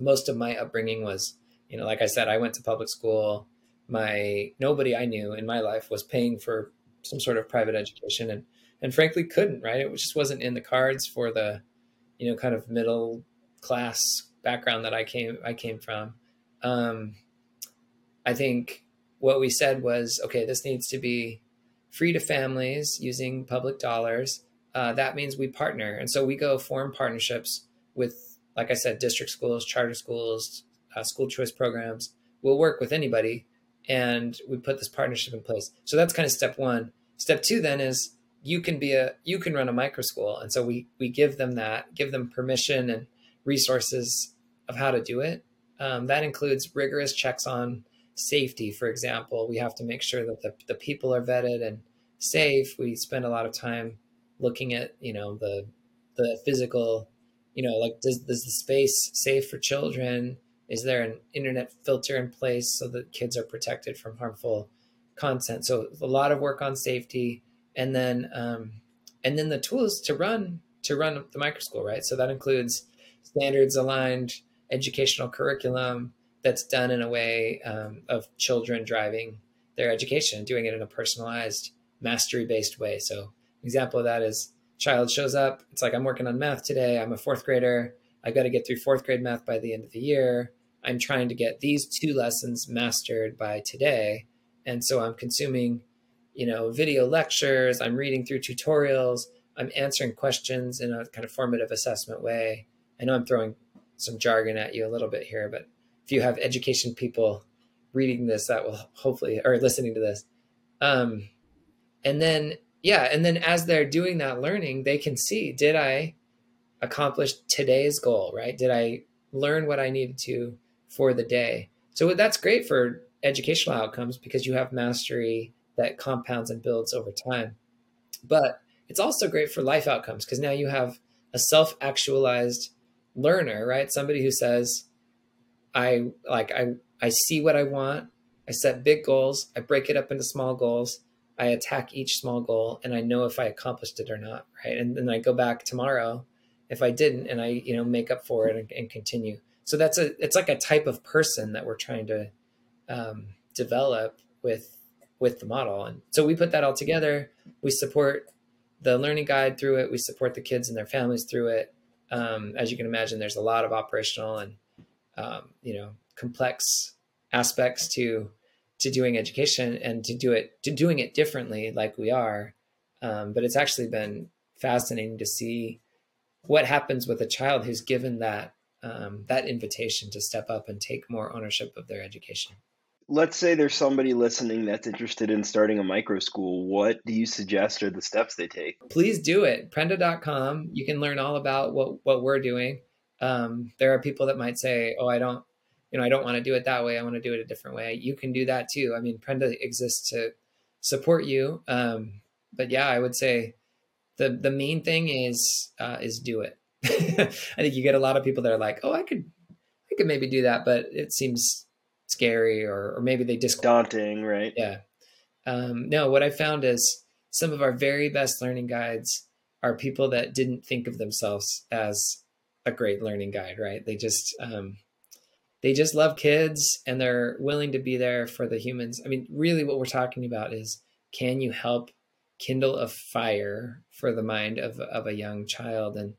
A: Most of my upbringing was, you know, like I said, I went to public school. My nobody I knew in my life was paying for some sort of private education, and and frankly couldn't right it just wasn't in the cards for the you know kind of middle class background that i came i came from. Um, i think what we said was okay this needs to be free to families using public dollars. Uh, that means we partner. And so we go form partnerships with like i said district schools charter schools uh, school choice programs. We'll work with anybody and we put this partnership in place. So that's kind of step one. Step two then is you can be a you can run a micro school. And so we we give them that give them permission and resources of how to do it. Um, that includes rigorous checks on safety for example. We have to make sure that the, the people are vetted and safe. We spend a lot of time looking at you know the the physical you know like does, does the space safe for children? Is there an internet filter in place so that kids are protected from harmful content? So a lot of work on safety and then um, and then the tools to run to run the microschool right? So that includes standards aligned educational curriculum that's done in a way um, of children driving their education doing it in a personalized mastery based way. So example of that is child shows up it's like i'm working on math today i'm a fourth grader I've got to get through fourth grade math by the end of the year i'm trying to get these two lessons mastered by today and so i'm consuming you know video lectures i'm reading through tutorials i'm answering questions in a kind of formative assessment way. I know i'm throwing some jargon at you a little bit here but if you have education people reading this that will hopefully or listening to this um, and then yeah and then as they're doing that learning they can see did i accomplish today's goal right? Did i learn what i needed to for the day? So that's great for educational outcomes because you have mastery that compounds and builds over time. But it's also great for life outcomes because now you have a self-actualized learner right somebody who says i like i i see what i want i set big goals i break it up into small goals I attack each small goal and I know if I accomplished it or not, right? And then I go back tomorrow if I didn't and I, you know, make up for it and, and continue. So that's a it's like a type of person that we're trying to um, develop with with the model. And so we put that all together. We support the learning guide through it. We support the kids and their families through it. Um, as you can imagine, there's a lot of operational and um, you know complex aspects to to doing education and to do it to doing it differently like we are. Um, but it's actually been fascinating to see what happens with a child who's given that um, that invitation to step up and take more ownership of their education
B: let's say there's somebody listening that's interested in starting a micro school what do you suggest are the steps they take
A: please do it prenda.com you can learn all about what what we're doing um, there are people that might say oh i don't you know, I don't want to do it that way. I want to do it a different way. You can do that too. I mean, Prenda exists to support you. Um, but yeah, I would say the the main thing is uh, is do it. I think you get a lot of people that are like, oh, I could I could maybe do that, but it seems scary or or maybe they just
B: daunting, right?
A: Yeah. Um, no, what I found is some of our very best learning guides are people that didn't think of themselves as a great learning guide, right? They just um, they just love kids and they're willing to be there for the humans. I mean, really, what we're talking about is can you help kindle a fire for the mind of, of a young child? And,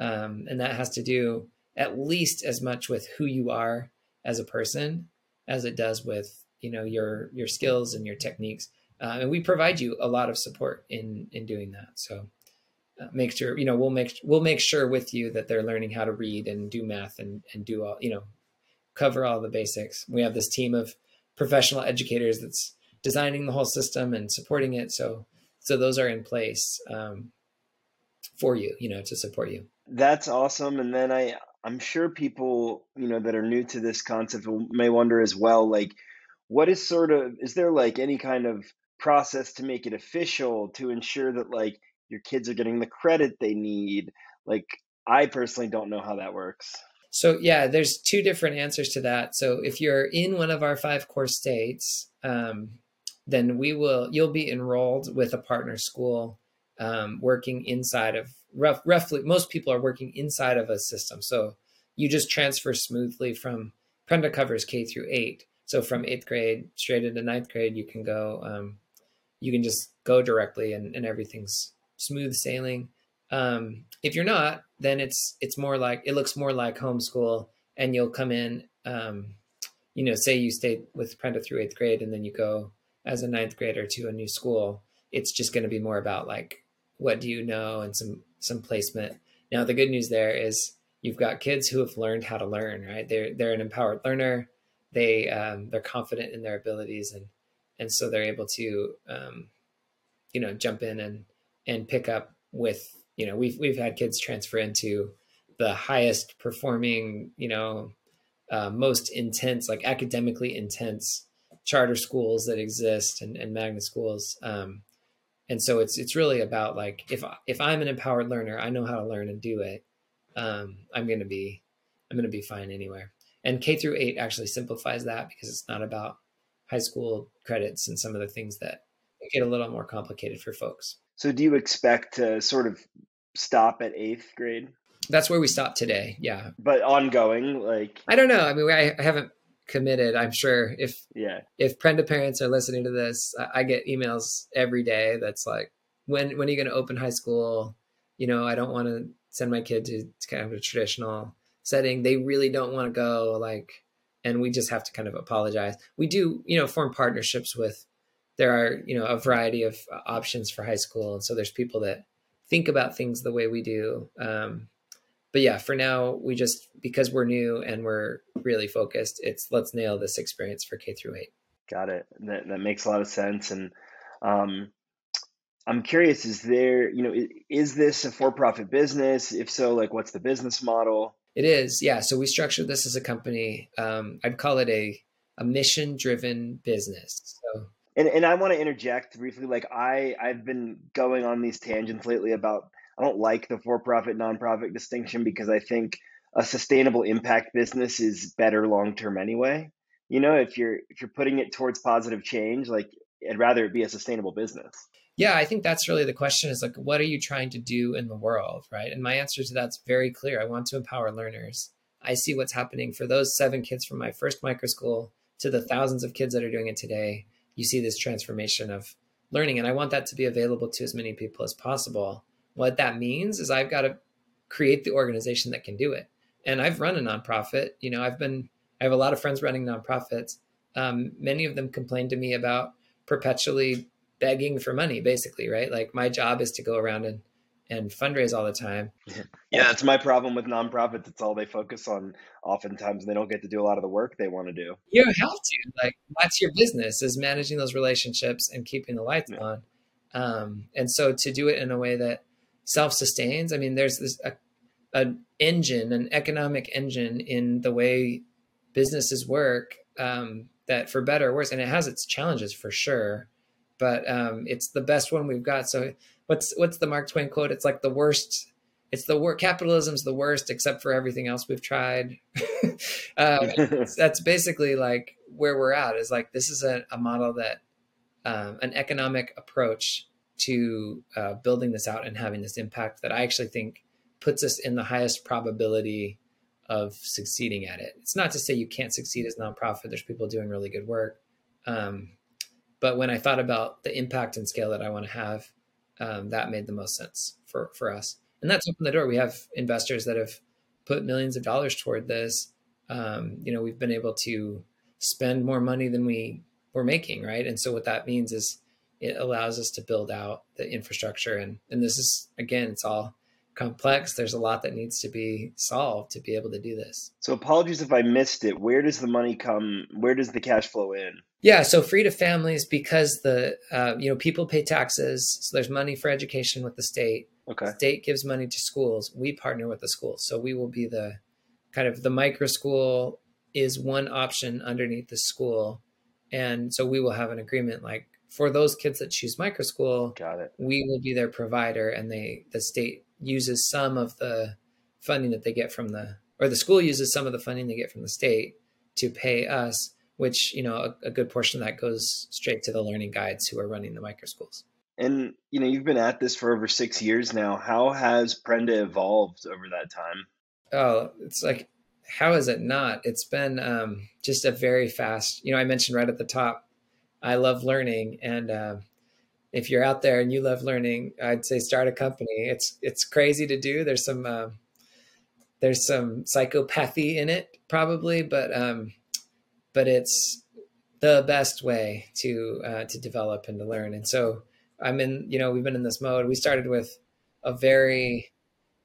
A: um, and that has to do at least as much with who you are as a person as it does with, you know, your, your skills and your techniques. Uh, and we provide you a lot of support in, in doing that. So, uh, make sure you know we'll make we'll make sure with you that they're learning how to read and do math and and do all you know cover all the basics. We have this team of professional educators that's designing the whole system and supporting it. So, so those are in place um, for you, you know, to support you.
B: That's awesome. And then I, I'm sure people, you know, that are new to this concept may wonder as well, like, what is sort of, is there like any kind of process to make it official to ensure that like your kids are getting the credit they need? Like, I personally don't know how that works.
A: So yeah, there's two different answers to that. So if you're in one of our five core states, um, then we will you'll be enrolled with a partner school um, working inside of rough, roughly most people are working inside of a system. So you just transfer smoothly from Prenda covers K through eight. So from eighth grade straight into ninth grade, you can go. Um, you can just go directly, and, and everything's smooth sailing. Um, if you're not, then it's it's more like it looks more like homeschool, and you'll come in. Um, you know, say you stay with Prenda through eighth grade, and then you go as a ninth grader to a new school. It's just going to be more about like what do you know and some some placement. Now the good news there is you've got kids who have learned how to learn. Right? They're they're an empowered learner. They um, they're confident in their abilities and and so they're able to um, you know jump in and and pick up with you know we've we've had kids transfer into the highest performing you know uh, most intense like academically intense charter schools that exist and, and magnet schools um, and so it's it's really about like if if I'm an empowered learner, I know how to learn and do it. Um, I'm going to be I'm to be fine anywhere. And K through eight actually simplifies that because it's not about high school credits and some of the things that get a little more complicated for folks.
B: So, do you expect to sort of stop at eighth grade?
A: That's where we stop today. Yeah,
B: but ongoing, like
A: I don't know. I mean, I haven't committed. I'm sure if
B: yeah
A: if Prenda parents are listening to this, I, I get emails every day that's like, when when are you going to open high school? You know, I don't want to send my kid to, to kind of a traditional setting. They really don't want to go. Like, and we just have to kind of apologize. We do, you know, form partnerships with. There are, you know, a variety of options for high school, and so there's people that think about things the way we do. Um, but yeah, for now, we just because we're new and we're really focused, it's let's nail this experience for K through eight.
B: Got it. That that makes a lot of sense. And um, I'm curious: is there, you know, is, is this a for-profit business? If so, like, what's the business model?
A: It is, yeah. So we structured this as a company. Um, I'd call it a a mission-driven business. So
B: and and I want to interject briefly. Like I I've been going on these tangents lately about I don't like the for-profit nonprofit distinction because I think a sustainable impact business is better long term anyway. You know, if you're if you're putting it towards positive change, like I'd rather it be a sustainable business.
A: Yeah, I think that's really the question is like what are you trying to do in the world, right? And my answer to that's very clear. I want to empower learners. I see what's happening for those 7 kids from my first micro school to the thousands of kids that are doing it today. You see this transformation of learning and I want that to be available to as many people as possible. What that means is I've got to create the organization that can do it. And I've run a nonprofit. You know, I've been, I have a lot of friends running nonprofits. Um, many of them complain to me about perpetually begging for money, basically, right? Like my job is to go around and and fundraise all the time.
B: Yeah, that's my problem with nonprofits. It's all they focus on oftentimes and they don't get to do a lot of the work they want to do.
A: You have to. Like that's your business is managing those relationships and keeping the lights yeah. on. Um, and so to do it in a way that self sustains. I mean, there's this a, an engine, an economic engine in the way businesses work um, that, for better or worse, and it has its challenges for sure, but um, it's the best one we've got. So what's what's the Mark Twain quote? It's like the worst. It's the worst. Capitalism's the worst, except for everything else we've tried. um, that's basically like where we're at. Is like this is a, a model that um, an economic approach to uh, building this out and having this impact that I actually think puts us in the highest probability of succeeding at it. It's not to say you can't succeed as a nonprofit. There's people doing really good work. Um, but when I thought about the impact and scale that I want to have, um, that made the most sense for, for us. And that's opened the door. We have investors that have put millions of dollars toward this. Um, you know, we've been able to spend more money than we were making, right? And so what that means is it allows us to build out the infrastructure. And and this is again it's all complex. There's a lot that needs to be solved to be able to do this.
B: So apologies if i missed it. Where does the money come where does the cash flow in?
A: Yeah so free to families because the uh, you know people pay taxes so there's money for education with the state.
B: Okay. The
A: state gives money to schools. We partner with the schools. So we will be the kind of the micro school is one option underneath the school. And so we will have an agreement like for those kids that choose microschool,
B: got it.
A: We will be their provider, and they the state uses some of the funding that they get from the or the school uses some of the funding they get from the state to pay us, which you know a, a good portion of that goes straight to the learning guides who are running the microschools.
B: And you know you've been at this for over six years now. How has Prenda evolved over that time?
A: Oh, it's like how is it not? It's been um, just a very fast. You know, I mentioned right at the top I love learning, and uh, if you're out there and you love learning, I'd say start a company. It's it's crazy to do. There's some uh, there's some psychopathy in it probably, but um, but it's the best way to uh, to develop and to learn. And so I'm in. You know, we've been in this mode. We started with a very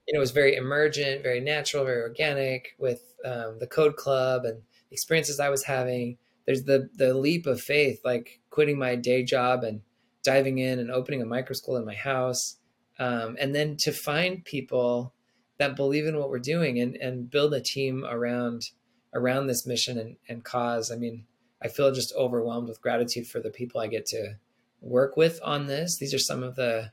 A: you know, it was very emergent, very natural, very organic with um, the code club and experiences I was having there's the the leap of faith, like quitting my day job and diving in and opening a micro school in my house, um, and then to find people that believe in what we're doing and and build a team around around this mission and, and cause. I mean, I feel just overwhelmed with gratitude for the people I get to work with on this. These are some of the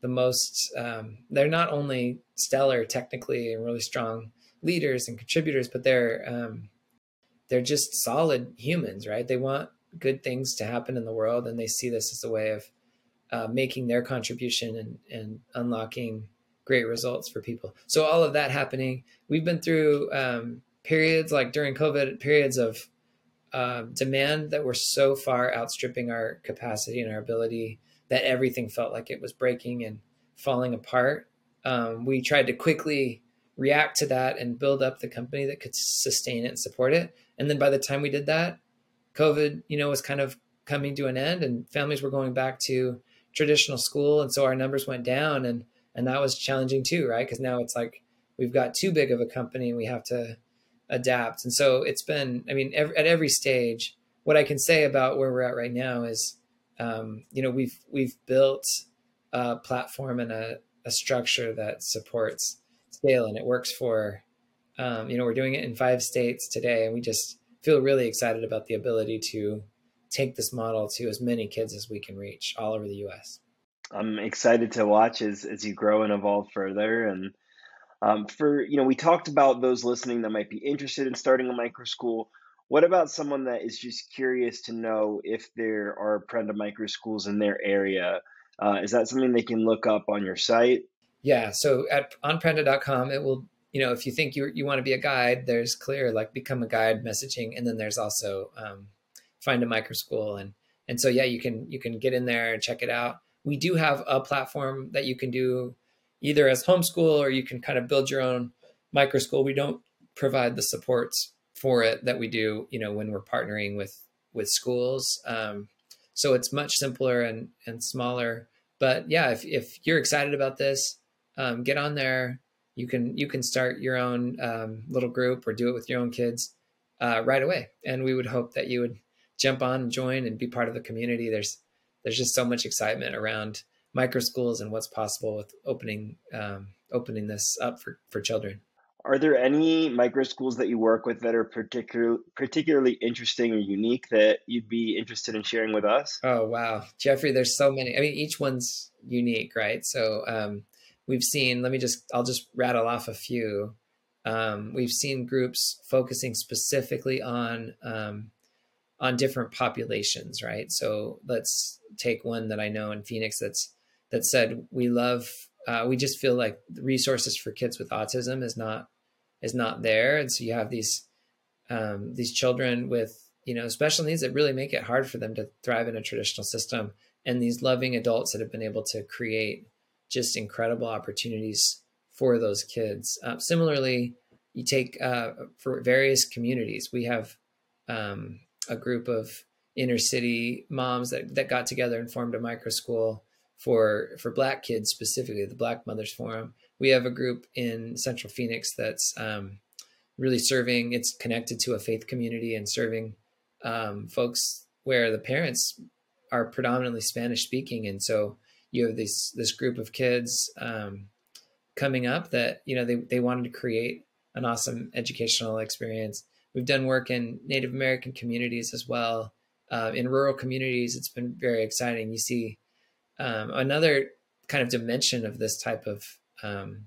A: the most. Um, they're not only stellar technically and really strong leaders and contributors, but they're um, they're just solid humans, right? They want good things to happen in the world, and they see this as a way of uh, making their contribution and and unlocking great results for people. So all of that happening, we've been through um, periods like during COVID, periods of uh, demand that were so far outstripping our capacity and our ability that everything felt like it was breaking and falling apart. Um, we tried to quickly react to that and build up the company that could sustain it and support it. And then by the time we did that, COVID, you know, was kind of coming to an end and families were going back to traditional school. And so our numbers went down and, and that was challenging too, right? Because now it's like we've got too big of a company and we have to adapt. And so it's been, I mean, every, at every stage, what I can say about where we're at right now is, um, you know, we've, we've built a platform and a, a structure that supports scale and it works for, um, you know, we're doing it in five states today and we just feel really excited about the ability to take this model to as many kids as we can reach all over the U.S.
B: I'm excited to watch as as you grow and evolve further. And um, for you know, we talked about those listening that might be interested in starting a micro school. What about someone that is just curious to know if there are Prenda micro schools in their area? Uh, is that something they can look up on your site?
A: Yeah. So at onprenda.com, it will, you know, if you think you, you want to be a guide, there's clear like become a guide messaging. And then there's also um, find a micro school. And, and so, yeah, you can, you can get in there and check it out we do have a platform that you can do either as homeschool or you can kind of build your own micro school. We don't provide the supports for it that we do, you know, when we're partnering with with schools. Um, so it's much simpler and and smaller. But yeah, if if you're excited about this, um, get on there. You can you can start your own um, little group or do it with your own kids uh, right away. And we would hope that you would jump on and join and be part of the community. There's there's just so much excitement around micro schools and what's possible with opening um, opening this up for, for children.
B: Are there any micro schools that you work with that are particular, particularly interesting or unique that you'd be interested in sharing with us?
A: Oh, wow. Jeffrey, there's so many. I mean, each one's unique, right? So um, we've seen, let me just, I'll just rattle off a few. Um, we've seen groups focusing specifically on um, on different populations, right? So let's take one that I know in Phoenix that's that said we love uh, we just feel like resources for kids with autism is not is not there, and so you have these um, these children with you know special needs that really make it hard for them to thrive in a traditional system, and these loving adults that have been able to create just incredible opportunities for those kids. Uh, similarly, you take uh, for various communities, we have um, a group of inner city moms that, that got together and formed a micro school for for black kids specifically the black mothers forum we have a group in central phoenix that's um, really serving it's connected to a faith community and serving um, folks where the parents are predominantly spanish speaking and so you have this this group of kids um, coming up that you know they, they wanted to create an awesome educational experience We've done work in Native American communities as well. Uh, in rural communities, it's been very exciting. You see um, another kind of dimension of this type of um,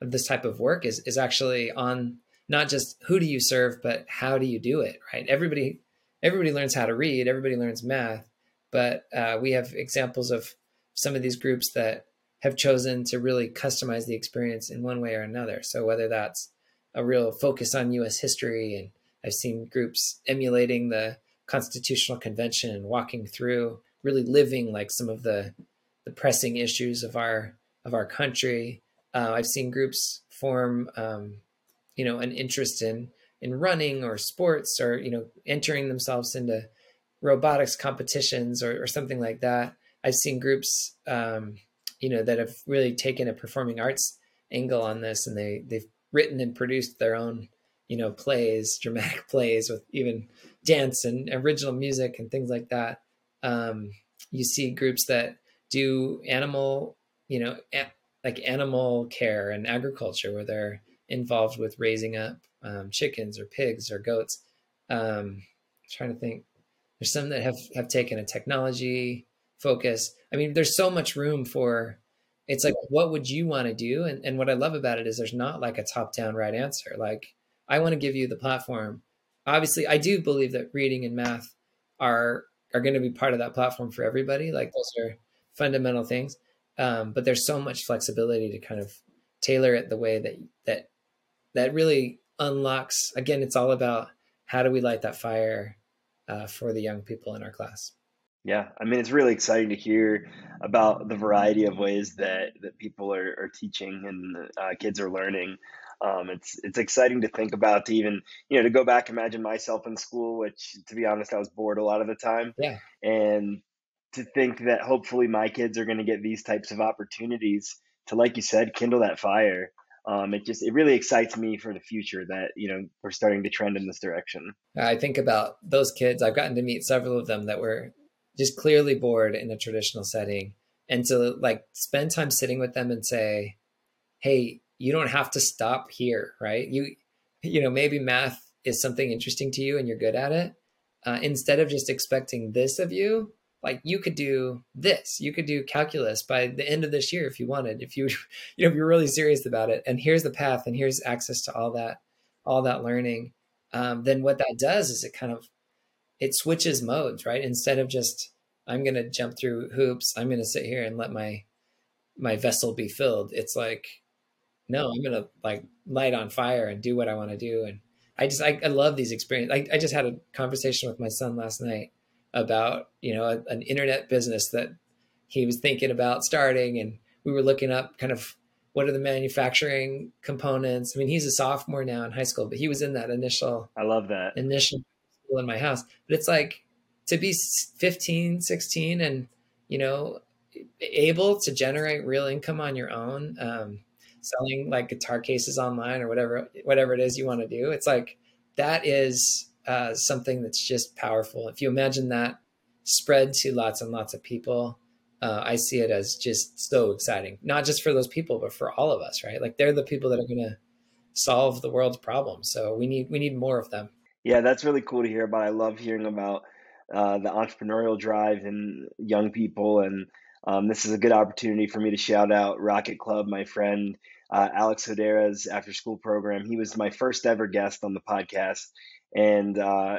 A: of this type of work is is actually on not just who do you serve, but how do you do it. Right? Everybody everybody learns how to read. Everybody learns math, but uh, we have examples of some of these groups that have chosen to really customize the experience in one way or another. So whether that's a real focus on U.S. history, and I've seen groups emulating the Constitutional Convention and walking through, really living like some of the the pressing issues of our of our country. Uh, I've seen groups form, um, you know, an interest in in running or sports, or you know, entering themselves into robotics competitions or, or something like that. I've seen groups, um, you know, that have really taken a performing arts angle on this, and they they've written and produced their own you know plays dramatic plays with even dance and original music and things like that. Um, you see groups that do animal you know a- like animal care and agriculture where they're involved with raising up um, chickens or pigs or goats. Um, trying to think. There's some that have have taken a technology focus. I mean, there's so much room for it's like what would you want to do? And and what I love about it is there's not like a top down right answer. Like I want to give you the platform. Obviously, I do believe that reading and math are are going to be part of that platform for everybody. Like those are fundamental things. Um, but there's so much flexibility to kind of tailor it the way that that that really unlocks. Again, it's all about how do we light that fire uh, for the young people in our class.
B: Yeah, I mean, it's really exciting to hear about the variety of ways that that people are, are teaching and uh, kids are learning. Um, it's it's exciting to think about to even you know to go back imagine myself in school, which to be honest I was bored a lot of the time.
A: Yeah,
B: and to think that hopefully my kids are going to get these types of opportunities to, like you said, kindle that fire. Um, it just it really excites me for the future that you know we're starting to trend in this direction.
A: I think about those kids. I've gotten to meet several of them that were just clearly bored in a traditional setting, and to like spend time sitting with them and say, "Hey, you don't have to stop here, right? You, you know, maybe math is something interesting to you and you're good at it. Uh, instead of just expecting this of you, like you could do this you could do calculus by the end of this year if you wanted if you you know if you're really serious about it and here's the path and here's access to all that all that learning um, then what that does is it kind of it switches modes right instead of just i'm going to jump through hoops i'm going to sit here and let my my vessel be filled it's like no i'm going to like light on fire and do what i want to do and i just I, I love these experiences I, I just had a conversation with my son last night about you know a, an internet business that he was thinking about starting, and we were looking up kind of what are the manufacturing components. I mean, he's a sophomore now in high school, but he was in that initial.
B: I love that
A: initial school in my house. But it's like to be 15, 16 and you know able to generate real income on your own um, selling like guitar cases online or whatever whatever it is you want to do it's like that is uh, something that's just powerful. If you imagine that spread to lots and lots of people, uh, I see it as just so exciting, not just for those people, but for all of us, right? Like they're the people that are going to solve the world's problems. So we need we need more of them.
B: Yeah, that's really cool to hear about. I love hearing about uh, the entrepreneurial drive in young people, and um, this is a good opportunity for me to shout out Rocket Club, my friend uh, Alex Hodera's after school program. He was my first ever guest on the podcast, and uh,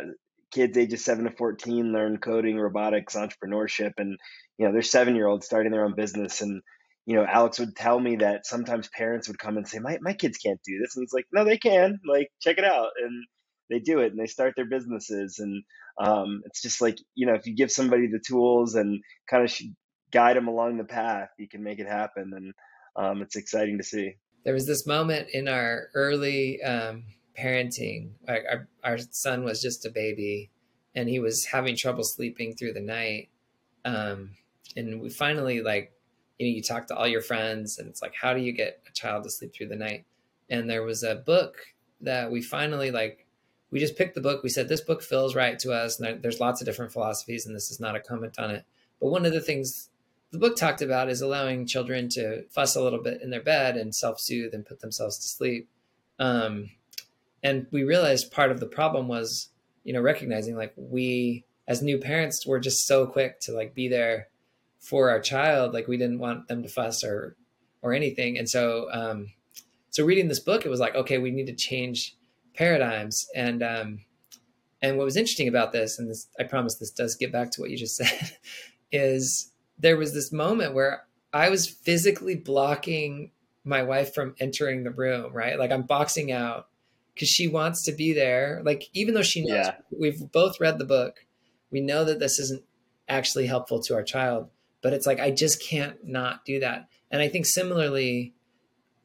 B: kids ages 7 to 14 learn coding robotics entrepreneurship and you know they're seven year olds starting their own business and you know alex would tell me that sometimes parents would come and say my, my kids can't do this and he's like no they can like check it out and they do it and they start their businesses and um, it's just like you know if you give somebody the tools and kind of guide them along the path you can make it happen and um, it's exciting to see
A: there was this moment in our early um, parenting. Our, our, son was just a baby and he was having trouble sleeping through the night. Um, and we finally like, you know, you talk to all your friends and it's like, how do you get a child to sleep through the night? And there was a book that we finally like, we just picked the book. We said, this book feels right to us. And there, there's lots of different philosophies and this is not a comment on it. But one of the things the book talked about is allowing children to fuss a little bit in their bed and self-soothe and put themselves to sleep. Um, and we realized part of the problem was you know recognizing like we as new parents were just so quick to like be there for our child like we didn't want them to fuss or or anything and so um so reading this book it was like okay we need to change paradigms and um and what was interesting about this and this i promise this does get back to what you just said is there was this moment where i was physically blocking my wife from entering the room right like i'm boxing out because she wants to be there. Like, even though she knows yeah. we've both read the book, we know that this isn't actually helpful to our child, but it's like, I just can't not do that. And I think similarly,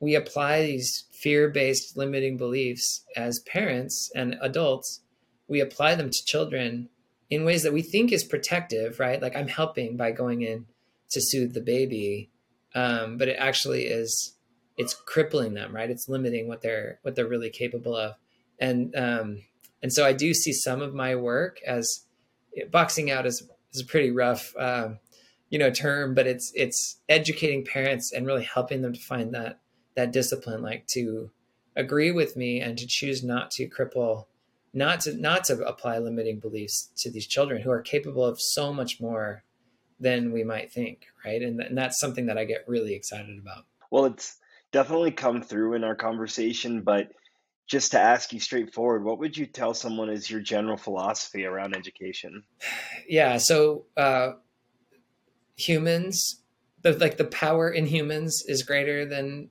A: we apply these fear based limiting beliefs as parents and adults. We apply them to children in ways that we think is protective, right? Like, I'm helping by going in to soothe the baby. Um, but it actually is it's crippling them, right? It's limiting what they're what they're really capable of, and um, and so I do see some of my work as boxing out is is a pretty rough, um, you know, term, but it's it's educating parents and really helping them to find that that discipline, like to agree with me and to choose not to cripple, not to not to apply limiting beliefs to these children who are capable of so much more than we might think, right? And, and that's something that I get really excited about.
B: Well, it's definitely come through in our conversation, but just to ask you straightforward, what would you tell someone is your general philosophy around education?
A: Yeah, so uh, humans, the, like the power in humans is greater than,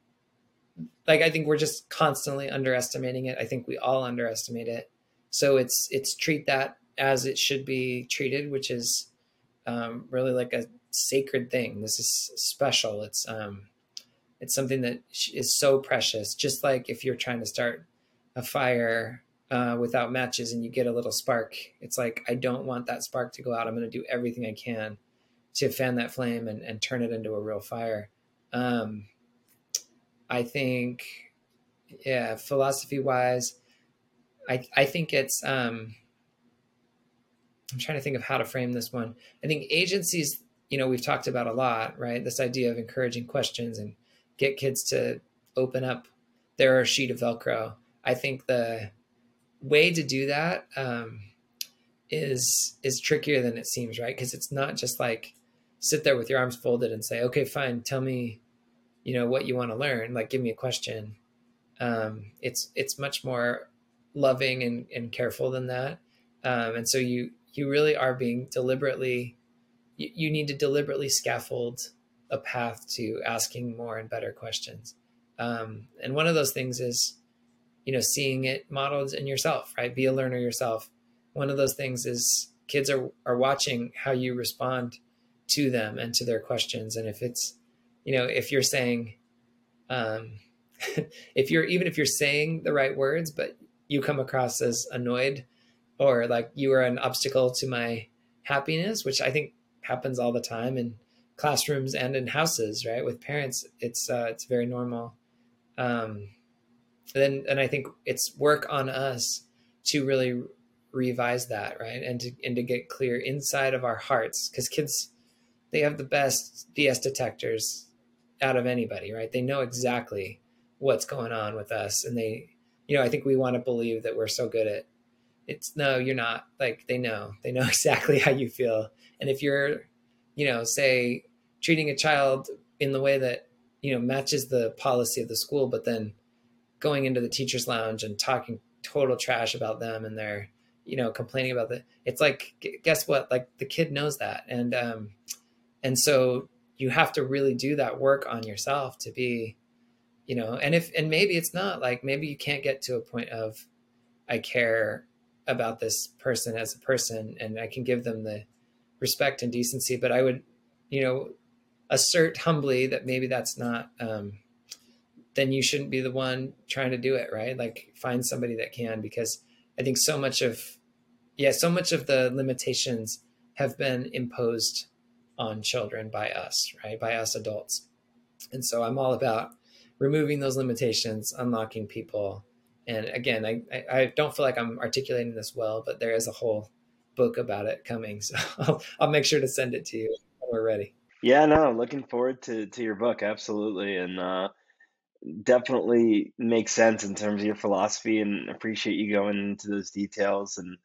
A: like I think we're just constantly underestimating it. I think we all underestimate it. So it's it's treat that as it should be treated, which is um, really like a sacred thing. This is special. It's um, it's something that is so precious. Just like if you're trying to start a fire uh, without matches and you get a little spark, it's like I don't want that spark to go out. I'm going to do everything I can to fan that flame and, and turn it into a real fire. Um, I think, yeah, philosophy wise, I I think it's um, I'm trying to think of how to frame this one. I think agencies, you know, we've talked about a lot, right? This idea of encouraging questions and get kids to open up their sheet of Velcro. I think the way to do that um, is is trickier than it seems, right? Because it's not just like sit there with your arms folded and say, "Okay, fine, tell me, you know, what you want to learn. Like, give me a question." Um, it's it's much more loving and, and careful than that, um, and so you you really are being deliberately you, you need to deliberately scaffold a path to asking more and better questions um, and one of those things is you know seeing it modeled in yourself right be a learner yourself one of those things is kids are are watching how you respond to them and to their questions and if it's you know if you're saying um if you're even if you're saying the right words but you come across as annoyed or like you are an obstacle to my happiness, which I think happens all the time in classrooms and in houses, right? With parents, it's uh, it's very normal. Um, then and I think it's work on us to really revise that, right? And to and to get clear inside of our hearts, because kids they have the best BS detectors out of anybody, right? They know exactly what's going on with us, and they, you know, I think we want to believe that we're so good at it's no you're not. Like they know. They know exactly how you feel. And if you're you know say treating a child in the way that you know matches the policy of the school but then going into the teachers lounge and talking total trash about them and they're you know complaining about the it's like guess what? Like the kid knows that. And um and so you have to really do that work on yourself to be you know and if and maybe it's not like maybe you can't get to a point of i care about this person as a person and I can give them the respect and decency, but I would, you know, assert humbly that maybe that's not, um, then you shouldn't be the one trying to do it, right? Like find somebody that can, because I think so much of, yeah, so much of the limitations have been imposed on children by us, right? By us adults. And so I'm all about removing those limitations, unlocking people, and again, I, I, don't feel like I'm articulating this well, but there is a whole book about it coming. So I'll, I'll make sure to send it to you when we're ready.
B: Yeah, no, looking forward to, to your book. Absolutely. And, uh, definitely makes sense in terms of your philosophy and appreciate you going into those details. And,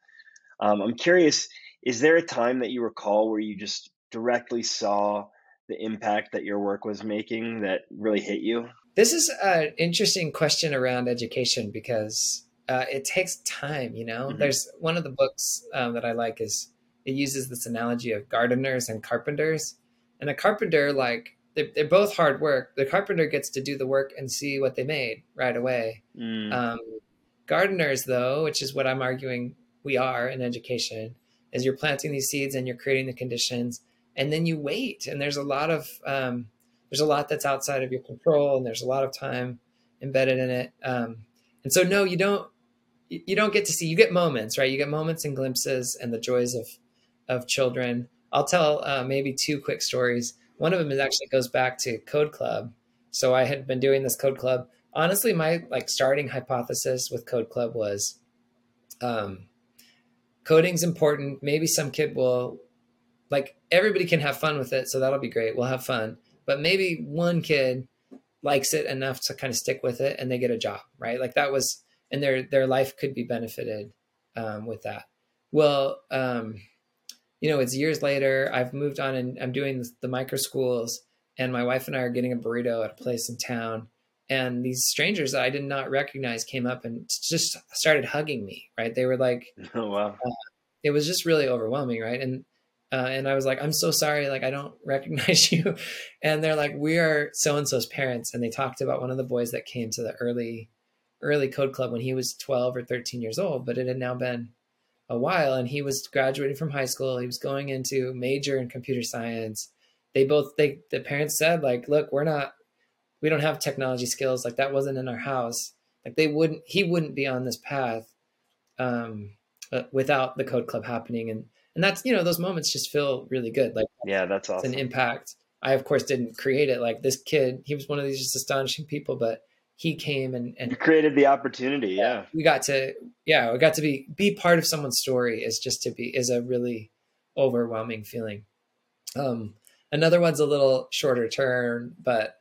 B: um, I'm curious, is there a time that you recall where you just directly saw the impact that your work was making that really hit you?
A: This is an interesting question around education because uh, it takes time. You know, mm-hmm. there's one of the books um, that I like is it uses this analogy of gardeners and carpenters, and a carpenter like they're, they're both hard work. The carpenter gets to do the work and see what they made right away. Mm. Um, gardeners, though, which is what I'm arguing we are in education, is you're planting these seeds and you're creating the conditions, and then you wait. And there's a lot of um, there's a lot that's outside of your control and there's a lot of time embedded in it um, and so no you don't you don't get to see you get moments right? You get moments and glimpses and the joys of of children. I'll tell uh, maybe two quick stories. One of them is actually goes back to code club. So i had been doing this code club. Honestly my like starting hypothesis with code club was um, coding's important. Maybe some kid will like everybody can have fun with it so that'll be great we'll have fun but maybe one kid likes it enough to kind of stick with it and they get a job, right? Like that was, and their their life could be benefited um, with that. Well, um, you know, it's years later. I've moved on and I'm doing the micro schools, and my wife and I are getting a burrito at a place in town. And these strangers that I did not recognize came up and just started hugging me. Right? They were like,
B: "Oh wow!" Uh,
A: it was just really overwhelming, right? And uh, and I was like, "I'm so sorry, like I don't recognize you." And they're like, "We are so and so's parents," and they talked about one of the boys that came to the early early code club when he was 12 or 13 years old, but it had now been a while and he was graduating from high school. He was going into major in computer science. They both they the parents said like, "Look, we're not we don't have technology skills. Like that wasn't in our house. Like they wouldn't he wouldn't be on this path um uh, without the code club happening and and that's you know those moments just feel really good like
B: yeah that's awesome
A: an impact. I of course didn't create it like this kid he was one of these just astonishing people but he came and, and
B: you created the opportunity yeah.
A: we got to yeah we got to be be part of someone's story is just to be is a really overwhelming feeling. Um another one's a little shorter term but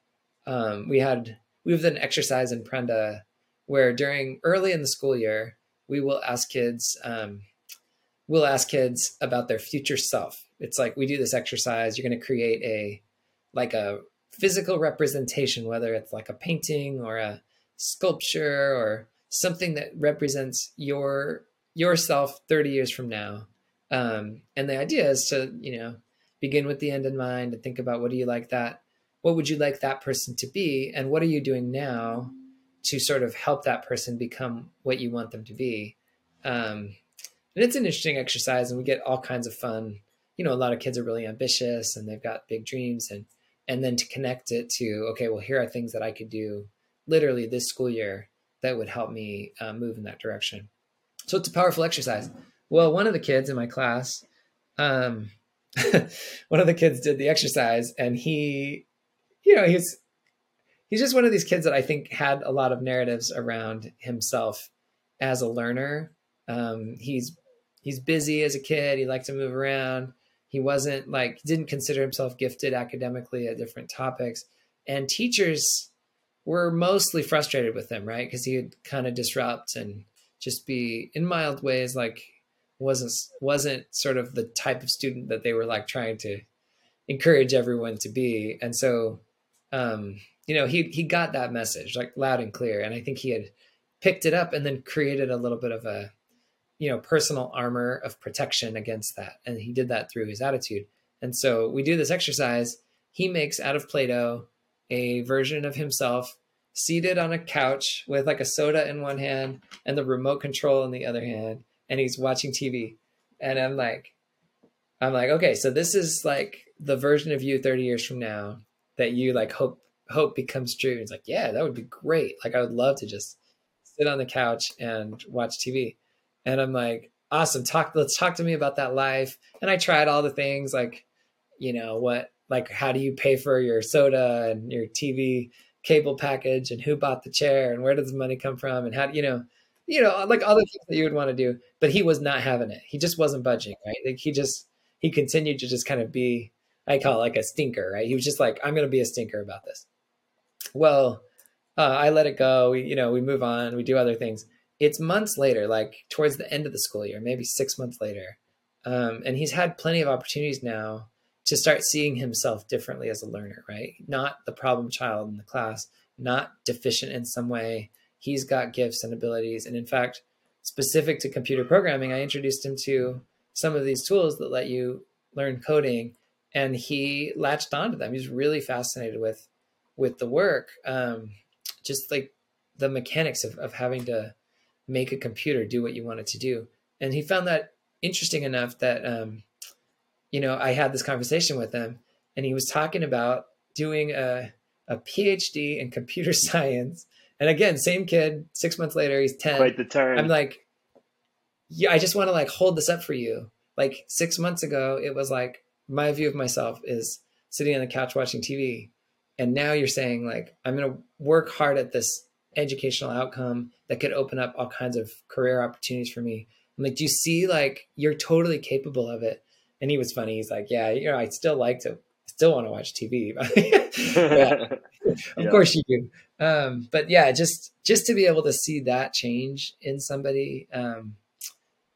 A: um we had we have an exercise in prenda where during early in the school year we will ask kids um we'll ask kids about their future self it's like we do this exercise you're going to create a like a physical representation, whether it's like a painting or a sculpture or something that represents your yourself 30 years from now. Um, and the idea is to, you know, begin with the end in mind and think about what do you like that, what would you like that person to be, and what are you doing now to sort of help that person become what you want them to be. Um, and it's an interesting exercise, and we get all kinds of fun. You know, a lot of kids are really ambitious and they've got big dreams, and and then to connect it to okay well here are things that i could do literally this school year that would help me uh, move in that direction. So it's a powerful exercise. Well one of the kids in my class um, one of the kids did the exercise and he you know he's he's just one of these kids that i think had a lot of narratives around himself as a learner. Um, he's he's busy as a kid he liked to move around. He wasn't like didn't consider himself gifted academically at different topics. And teachers were mostly frustrated with him right? Because he would kind of disrupt and just be in mild ways like wasn't wasn't sort of the type of student that they were like trying to encourage everyone to be. And so um you know he he got that message like loud and clear. And i think he had picked it up and then created a little bit of a you know personal armor of protection against that. And he did that through his attitude. And so we do this exercise. He makes out of play-doh a version of himself seated on a couch with like a soda in one hand and the remote control in the other hand. And he's watching tv and i'm like i'm like okay so this is like the version of you 30 years from now that you like hope hope becomes true. And it's like yeah that would be great. Like i would love to just sit on the couch and watch tv and I'm like, awesome. Talk, let's talk to me about that life. And I tried all the things like, you know, what, like, how do you pay for your soda and your TV cable package and who bought the chair and where does the money come from and how, you know, you know, like all the things that you would want to do, but he was not having it. He just wasn't budging, right? Like he just, he continued to just kind of be, I call it like a stinker, right? He was just like, I'm going to be a stinker about this. Well, uh, I let it go. We, you know, we move on, we do other things it's months later, like towards the end of the school year, maybe six months later. Um, and he's had plenty of opportunities now to start seeing himself differently as a learner, right? Not the problem child in the class, not deficient in some way. He's got gifts and abilities. And in fact, specific to computer programming, I introduced him to some of these tools that let you learn coding. And he latched onto them. He's really fascinated with with the work. Um, just like the mechanics of, of having to make a computer do what you want it to do. And he found that interesting enough that, um, you know, I had this conversation with him and he was talking about doing a, a PhD in computer science. And again, same kid, six months later, he's 10.
B: Quite the turn.
A: I'm like, yeah, I just want to like hold this up for you. Like six months ago, it was like my view of myself is sitting on the couch watching TV. And now you're saying like, I'm going to work hard at this educational outcome that could open up all kinds of career opportunities for me. I'm like, do you see like you're totally capable of it? And he was funny. He's like, yeah, you know, I still like to, still want to watch TV. yeah, of yeah. course you do. Um, but yeah, just just to be able to see that change in somebody, um,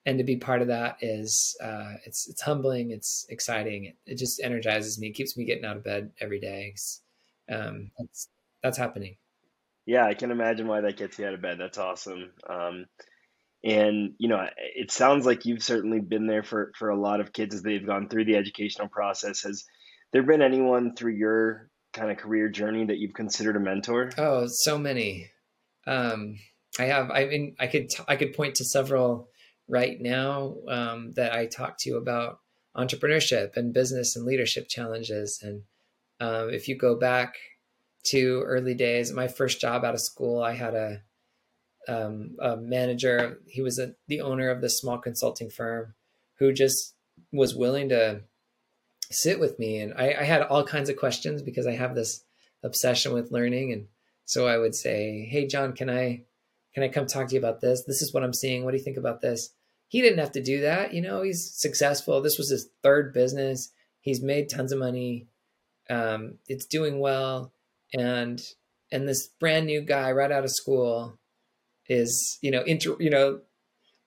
A: and to be part of that is uh, it's it's humbling, it's exciting, it, it, just energizes me, it keeps me getting out of bed every day. Um, that's that's happening.
B: Yeah, I can imagine why that gets you out of bed. That's awesome. Um, and you know, it sounds like you've certainly been there for for a lot of kids as they've gone through the educational process. Has there been anyone through your kind of career journey that you've considered a mentor?
A: Oh, so many. Um, I have. I mean, I could I could point to several right now um, that I talk to about entrepreneurship and business and leadership challenges. And um, if you go back to early days, my first job out of school, I had a, um, a manager. He was a, the owner of this small consulting firm who just was willing to sit with me. And I, I had all kinds of questions because I have this obsession with learning. And so I would say, Hey, John, can I, can I come talk to you about this? This is what I'm seeing. What do you think about this? He didn't have to do that. You know, he's successful. This was his third business. He's made tons of money. Um, it's doing well. And, and this brand new guy right out of school is, you know, inter, you know,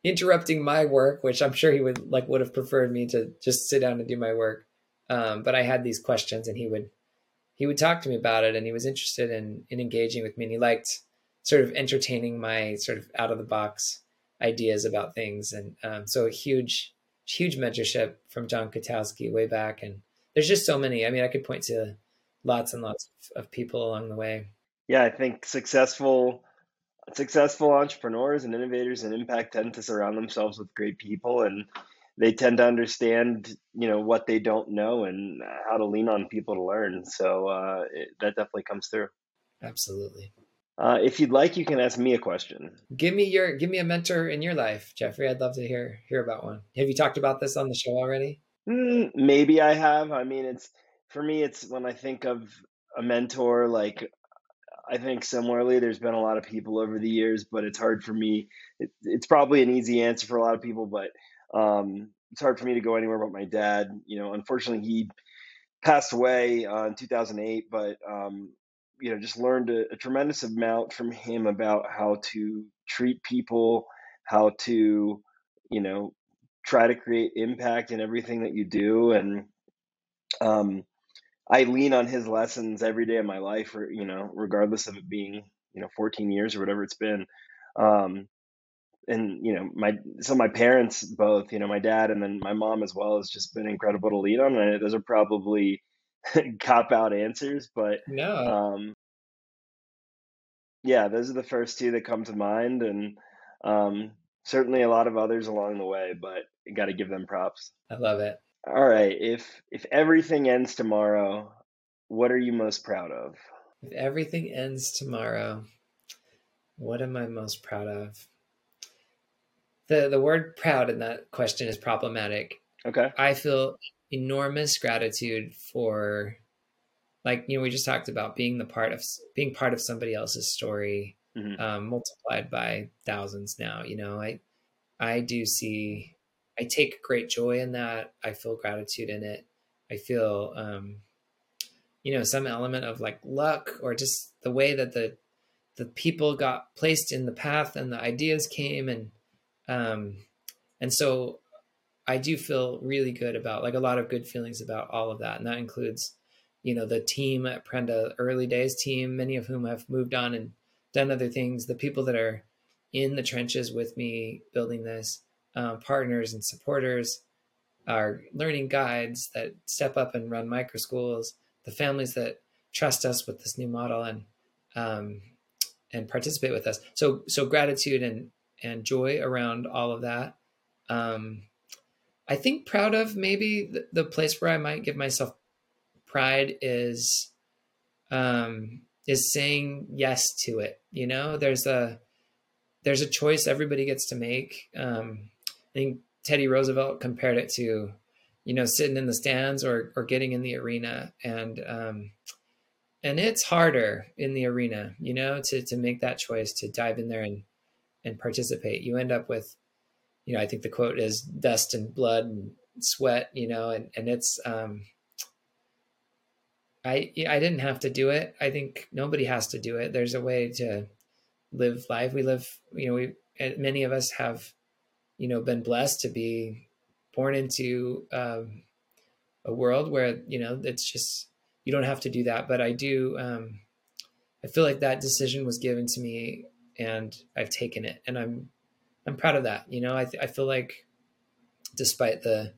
A: interrupting my work, which I'm sure he would like would have preferred me to just sit down and do my work. Um, but I had these questions, and he would he would talk to me about it, and he was interested in in engaging with me, and he liked sort of entertaining my sort of out of the box ideas about things, and um, so a huge huge mentorship from John Kotowski way back, and there's just so many. I mean, I could point to lots and lots of, people along the way.
B: Yeah, I think successful successful entrepreneurs and innovators and impact tend to surround themselves with great people and they tend to understand you know what they don't know and how to lean on people to learn. So uh, it, that definitely comes through.
A: Absolutely.
B: Uh, if you'd like you can ask me a question.
A: Give me your give me a mentor in your life jeffrey. I'd love to hear hear about one. Have you talked about this on the show already?
B: Mm, maybe i have. I mean it's for me it's when i think of a mentor like I think similarly, there's been a lot of people over the years, but it's hard for me. It, it's probably an easy answer for a lot of people, but um, it's hard for me to go anywhere but my dad. You know, unfortunately, he passed away uh, in 2008, but um, you know, just learned a, a, tremendous amount from him about how to treat people, how to, you know, try to create impact in everything that you do, and um, I lean on his lessons every day of my life, or you know, regardless of it being you know 14 years or whatever it's been. Um, and you know my so my parents both you know my dad and then my mom as well has just been incredible to lean on and those are probably cop out answers but
A: no.
B: um yeah those are the first two that come to mind and um certainly a lot of others along the way but got to give them props.
A: I love it
B: all right if if everything ends tomorrow what are you most proud of
A: if everything ends tomorrow what am i most proud of the the word proud in that question is problematic.
B: Okay.
A: I feel enormous gratitude for like you know we just talked about being the part of being part of somebody else's story mm-hmm. um, multiplied by thousands now you know i i do see i take great joy in that. I feel gratitude in it. I feel um you know some element of like luck or just the way that the the people got placed in the path and the ideas came and um, and so I do feel really good about like a lot of good feelings about all of that. And that includes, you know, the team at Prenda, early days team, many of whom have moved on and done other things, the people that are in the trenches with me building this, um, partners and supporters, our learning guides that step up and run micro schools, the families that trust us with this new model and um, and participate with us. So so gratitude and and joy around all of that. Um, I think proud of maybe the, the, place where I might give myself pride is um, is saying yes to it. You know, there's a there's a choice everybody gets to make. Um, I think Teddy Roosevelt compared it to, you know, sitting in the stands or or getting in the arena, and um, and it's harder in the arena, you know, to to make that choice to dive in there and and participate, you end up with, you know, I think the quote is dust and blood and sweat, you know, and, and it's, um, I, I didn't have to do it. I think nobody has to do it. There's a way to live life. We live, you know, we, many of us have, you know, been blessed to be born into um, a world where you know it's just you don't have to do that. But I do. Um, I feel like that decision was given to me, and I've taken it, and I'm I'm proud of that. You know, I th- I feel like despite the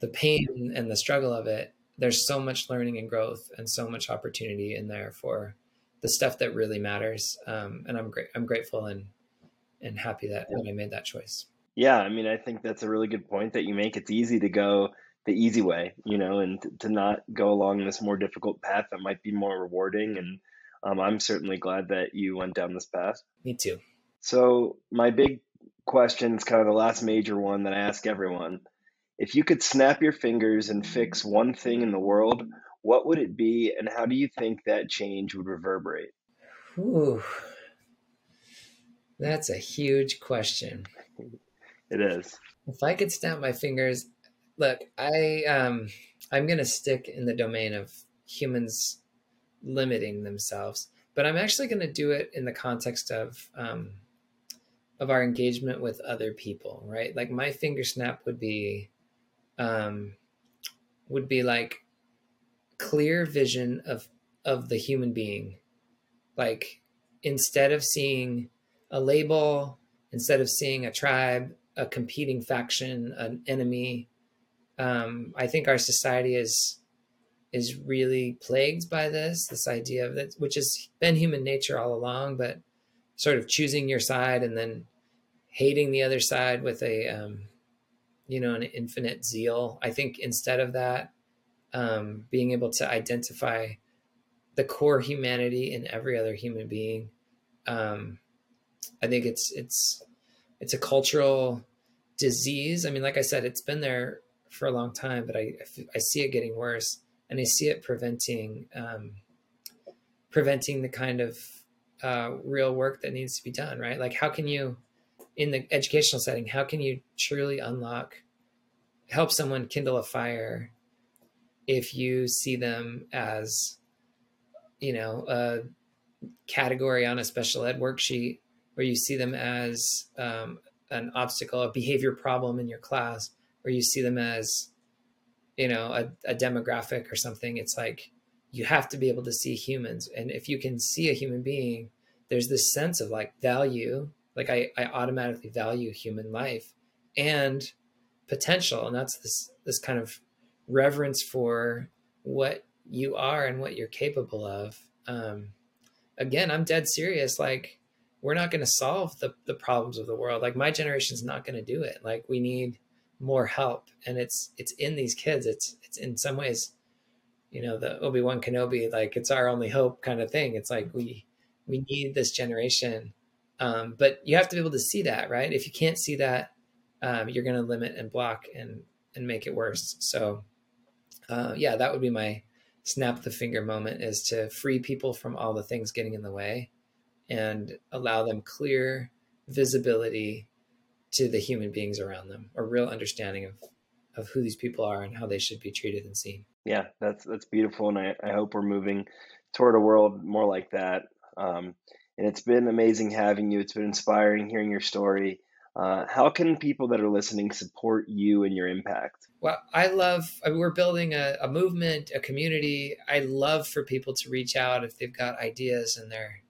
A: the pain and the struggle of it, there's so much learning and growth and so much opportunity in there for the stuff that really matters. Um, and I'm great. I'm grateful and and happy that, that I made that choice.
B: Yeah, I mean, I think that's a really good point that you make. It's easy to go the easy way, you know, and to, to not go along this more difficult path that might be more rewarding. And um, I'm certainly glad that you went down this path.
A: Me too.
B: So my big question is kind of the last major one that I ask everyone. If you could snap your fingers and fix one thing in the world, what would it be, and how do you think that change would reverberate?
A: Ooh, that's a huge question.
B: It is.
A: If I could snap my fingers, look, I um, I'm gonna stick in the domain of humans limiting themselves, but I'm actually gonna do it in the context of um, of our engagement with other people, right? Like my finger snap would be um, would be like clear vision of of the human being like instead of seeing a label instead of seeing a tribe a competing faction an enemy um, i think our society is is really plagued by this this idea of that which has been human nature all along but sort of choosing your side and then hating the other side with a um, you know an infinite zeal i think instead of that um, being able to identify the core humanity in every other human being. Um, I think it's it's it's a cultural disease. I mean, like I said, it's been there for a long time, but I I see it getting worse, and I see it preventing um, preventing the kind of uh, real work that needs to be done. Right? Like, how can you, in the educational setting, how can you truly unlock, help someone kindle a fire if you see them as, you know, a category on a special ed worksheet, or you see them as um, an obstacle, a behavior problem in your class, or you see them as, you know, a, a demographic or something. It's like you have to be able to see humans. And if you can see a human being, there's this sense of like value. Like I, I automatically value human life and potential. And that's this this kind of reverence for what you are and what you're capable of. Um, again, I'm dead serious. Like, we're not going to solve the, the problems of the world. Like, my generation's not going to do it. Like, we need more help, and it's it's in these kids. It's it's in some ways, you know, the Obi Wan Kenobi. Like, it's our only hope kind of thing. It's like we we need this generation, um, but you have to be able to see that, right? If you can't see that, um, you're going to limit and block and and make it worse. So uh, yeah, that would be my snap the finger moment is to free people from all the things getting in the way and allow them clear visibility to the human beings around them, a real understanding of of who these people are and how they should be treated and seen.
B: Yeah, that's that's beautiful, and I, I hope we're moving toward a world more like that. Um, and it's been amazing having you. It's been inspiring hearing your story. Uh, how can people that are listening support you and your impact?
A: Well, I love, I mean, we're building a, a, movement, a community. I love for people to reach out if they've got ideas and they're,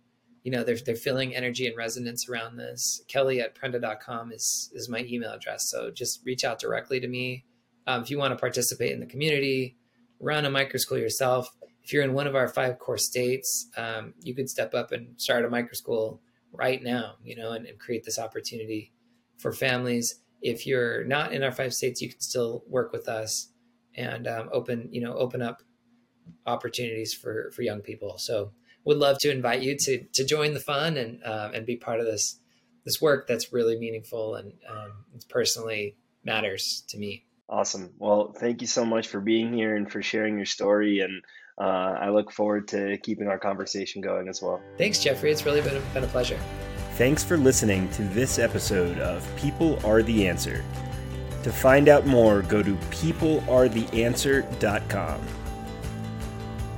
A: you know, they're, they're feeling energy and resonance around this. Kelly at prenda.com is, is my email address. So just reach out directly to me. Um, if you want to participate in the community, run a micro school yourself. If you're in one of our five core states, um, you could step up and start a micro school right now, you know, and, and create this opportunity for families. If you're not in our five states, you can still work with us and um, open, you know, open up opportunities for for young people. So, would love to invite you to to join the fun and um, and be part of this this work that's really meaningful and um, personally matters to me.
B: Awesome. Well, thank you so much for being here and for sharing your story. And uh, I look forward to keeping our conversation going as well.
A: Thanks, Jeffrey. It's really been a, been a pleasure.
B: Thanks for listening to this episode of People Are the Answer. To find out more, go to peoplearetheanswer.com.